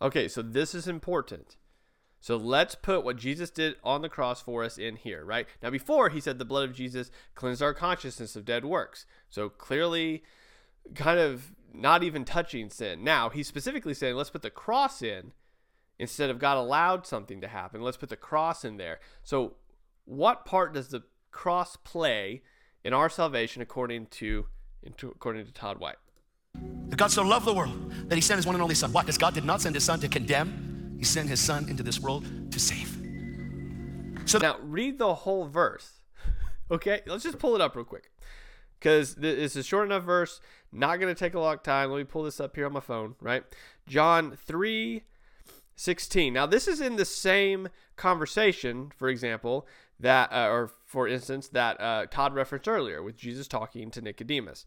Okay, so this is important. So let's put what Jesus did on the cross for us in here, right? Now, before he said the blood of Jesus cleansed our consciousness of dead works. So clearly, kind of not even touching sin. Now, he's specifically saying, let's put the cross in instead of God allowed something to happen. Let's put the cross in there. So, what part does the cross play in our salvation according to, according to Todd White? God so loved the world that he sent his one and only Son. Why? Because God did not send his Son to condemn he sent his son into this world to save. So now read the whole verse. [LAUGHS] okay, let's just pull it up real quick. Because this is a short enough verse, not going to take a long time. Let me pull this up here on my phone, right? John 3 16. Now, this is in the same conversation, for example, that, uh, or for instance, that uh, Todd referenced earlier with Jesus talking to Nicodemus.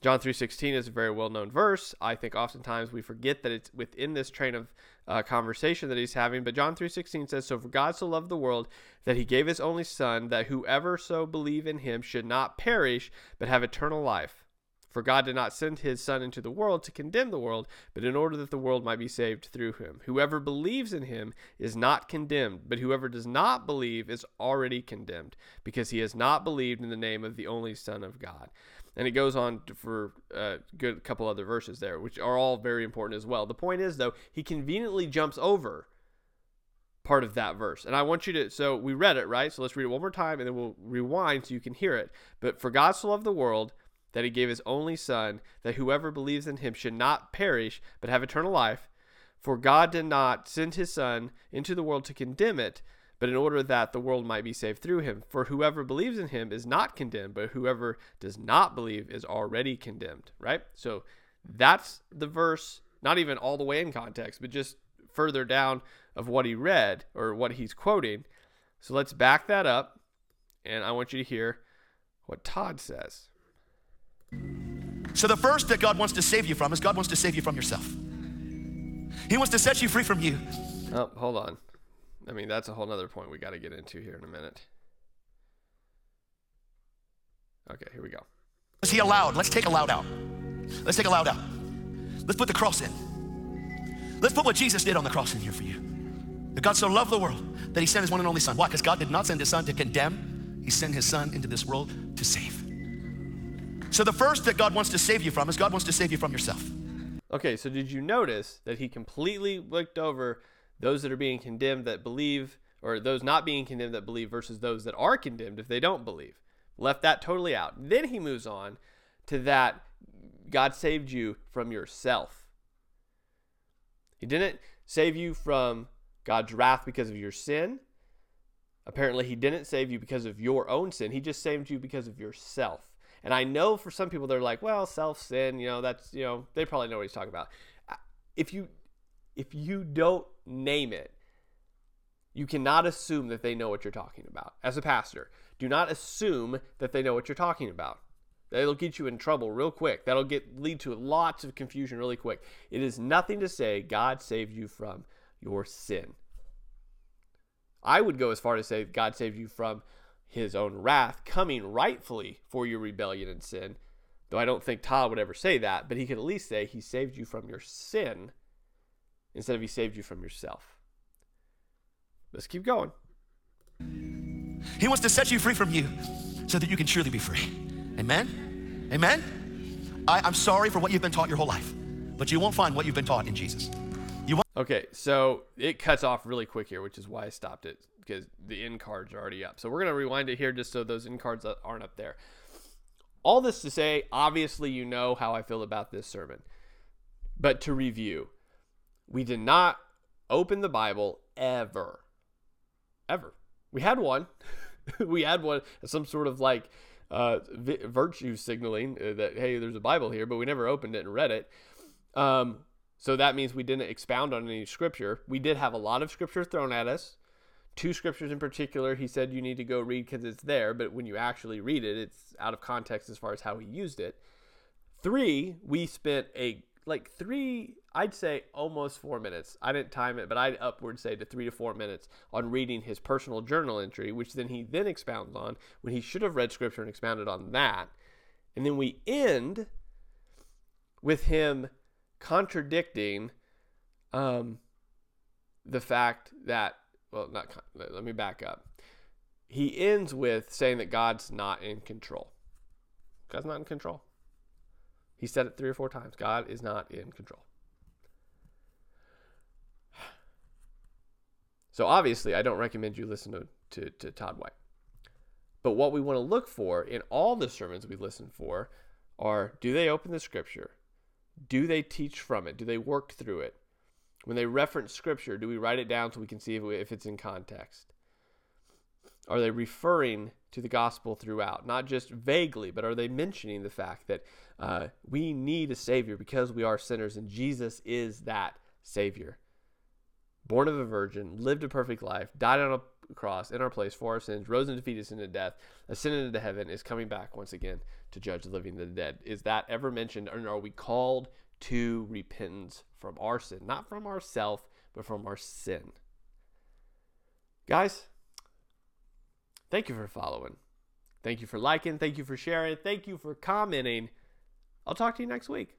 John 3:16 is a very well-known verse. I think oftentimes we forget that it's within this train of uh, conversation that he's having. But John 3:16 says, "So for God so loved the world that he gave his only son that whoever so believe in him should not perish but have eternal life. For God did not send his son into the world to condemn the world, but in order that the world might be saved through him. Whoever believes in him is not condemned, but whoever does not believe is already condemned, because he has not believed in the name of the only son of God." And it goes on for a good couple other verses there, which are all very important as well. The point is, though, he conveniently jumps over part of that verse. And I want you to, so we read it, right? So let's read it one more time and then we'll rewind so you can hear it. But for God so loved the world that he gave his only Son, that whoever believes in him should not perish, but have eternal life. For God did not send his Son into the world to condemn it, but in order that the world might be saved through him. For whoever believes in him is not condemned, but whoever does not believe is already condemned, right? So that's the verse, not even all the way in context, but just further down of what he read or what he's quoting. So let's back that up, and I want you to hear what Todd says. So, the first that God wants to save you from is God wants to save you from yourself. He wants to set you free from you. Oh, hold on. I mean, that's a whole other point we got to get into here in a minute. Okay, here we go. Is he allowed? Let's take allowed out. Let's take allowed out. Let's put the cross in. Let's put what Jesus did on the cross in here for you. That God so loved the world that he sent his one and only son. Why? Because God did not send his son to condemn, he sent his son into this world to save. So the first that God wants to save you from is God wants to save you from yourself. Okay, so did you notice that he completely looked over those that are being condemned that believe, or those not being condemned that believe, versus those that are condemned if they don't believe. Left that totally out. Then he moves on to that God saved you from yourself. He didn't save you from God's wrath because of your sin. Apparently, he didn't save you because of your own sin. He just saved you because of yourself. And I know for some people they're like, well, self sin, you know, that's, you know, they probably know what he's talking about. If you if you don't name it, you cannot assume that they know what you're talking about. As a pastor, do not assume that they know what you're talking about. That'll get you in trouble real quick. That'll get lead to lots of confusion really quick. It is nothing to say God saved you from your sin. I would go as far to say God saved you from his own wrath coming rightfully for your rebellion and sin. Though I don't think Todd would ever say that, but he could at least say he saved you from your sin instead of he saved you from yourself. Let's keep going. He wants to set you free from you so that you can truly be free. Amen? Amen? I, I'm sorry for what you've been taught your whole life, but you won't find what you've been taught in Jesus. You won't. Okay, so it cuts off really quick here, which is why I stopped it because the end cards are already up. So we're going to rewind it here just so those end cards aren't up there. All this to say, obviously, you know how I feel about this sermon. But to review, we did not open the Bible ever. Ever. We had one. [LAUGHS] we had one, some sort of like uh, virtue signaling uh, that, hey, there's a Bible here, but we never opened it and read it. Um, so that means we didn't expound on any scripture. We did have a lot of scripture thrown at us two scriptures in particular he said you need to go read because it's there but when you actually read it it's out of context as far as how he used it three we spent a like three i'd say almost four minutes i didn't time it but i'd upward say to three to four minutes on reading his personal journal entry which then he then expounds on when he should have read scripture and expounded on that and then we end with him contradicting um, the fact that well, not. Let me back up. He ends with saying that God's not in control. God's not in control. He said it three or four times. God is not in control. So obviously, I don't recommend you listen to, to, to Todd White. But what we want to look for in all the sermons we listen for are do they open the scripture? Do they teach from it? Do they work through it? When they reference scripture, do we write it down so we can see if, if it's in context? Are they referring to the gospel throughout, not just vaguely, but are they mentioning the fact that uh, we need a Savior because we are sinners and Jesus is that Savior? Born of a virgin, lived a perfect life, died on a cross in our place for our sins, rose and defeated sin and death, ascended into heaven, is coming back once again to judge the living and the dead. Is that ever mentioned, or are we called to repentance from our sin, not from ourself, but from our sin. Guys, thank you for following. Thank you for liking. Thank you for sharing. Thank you for commenting. I'll talk to you next week.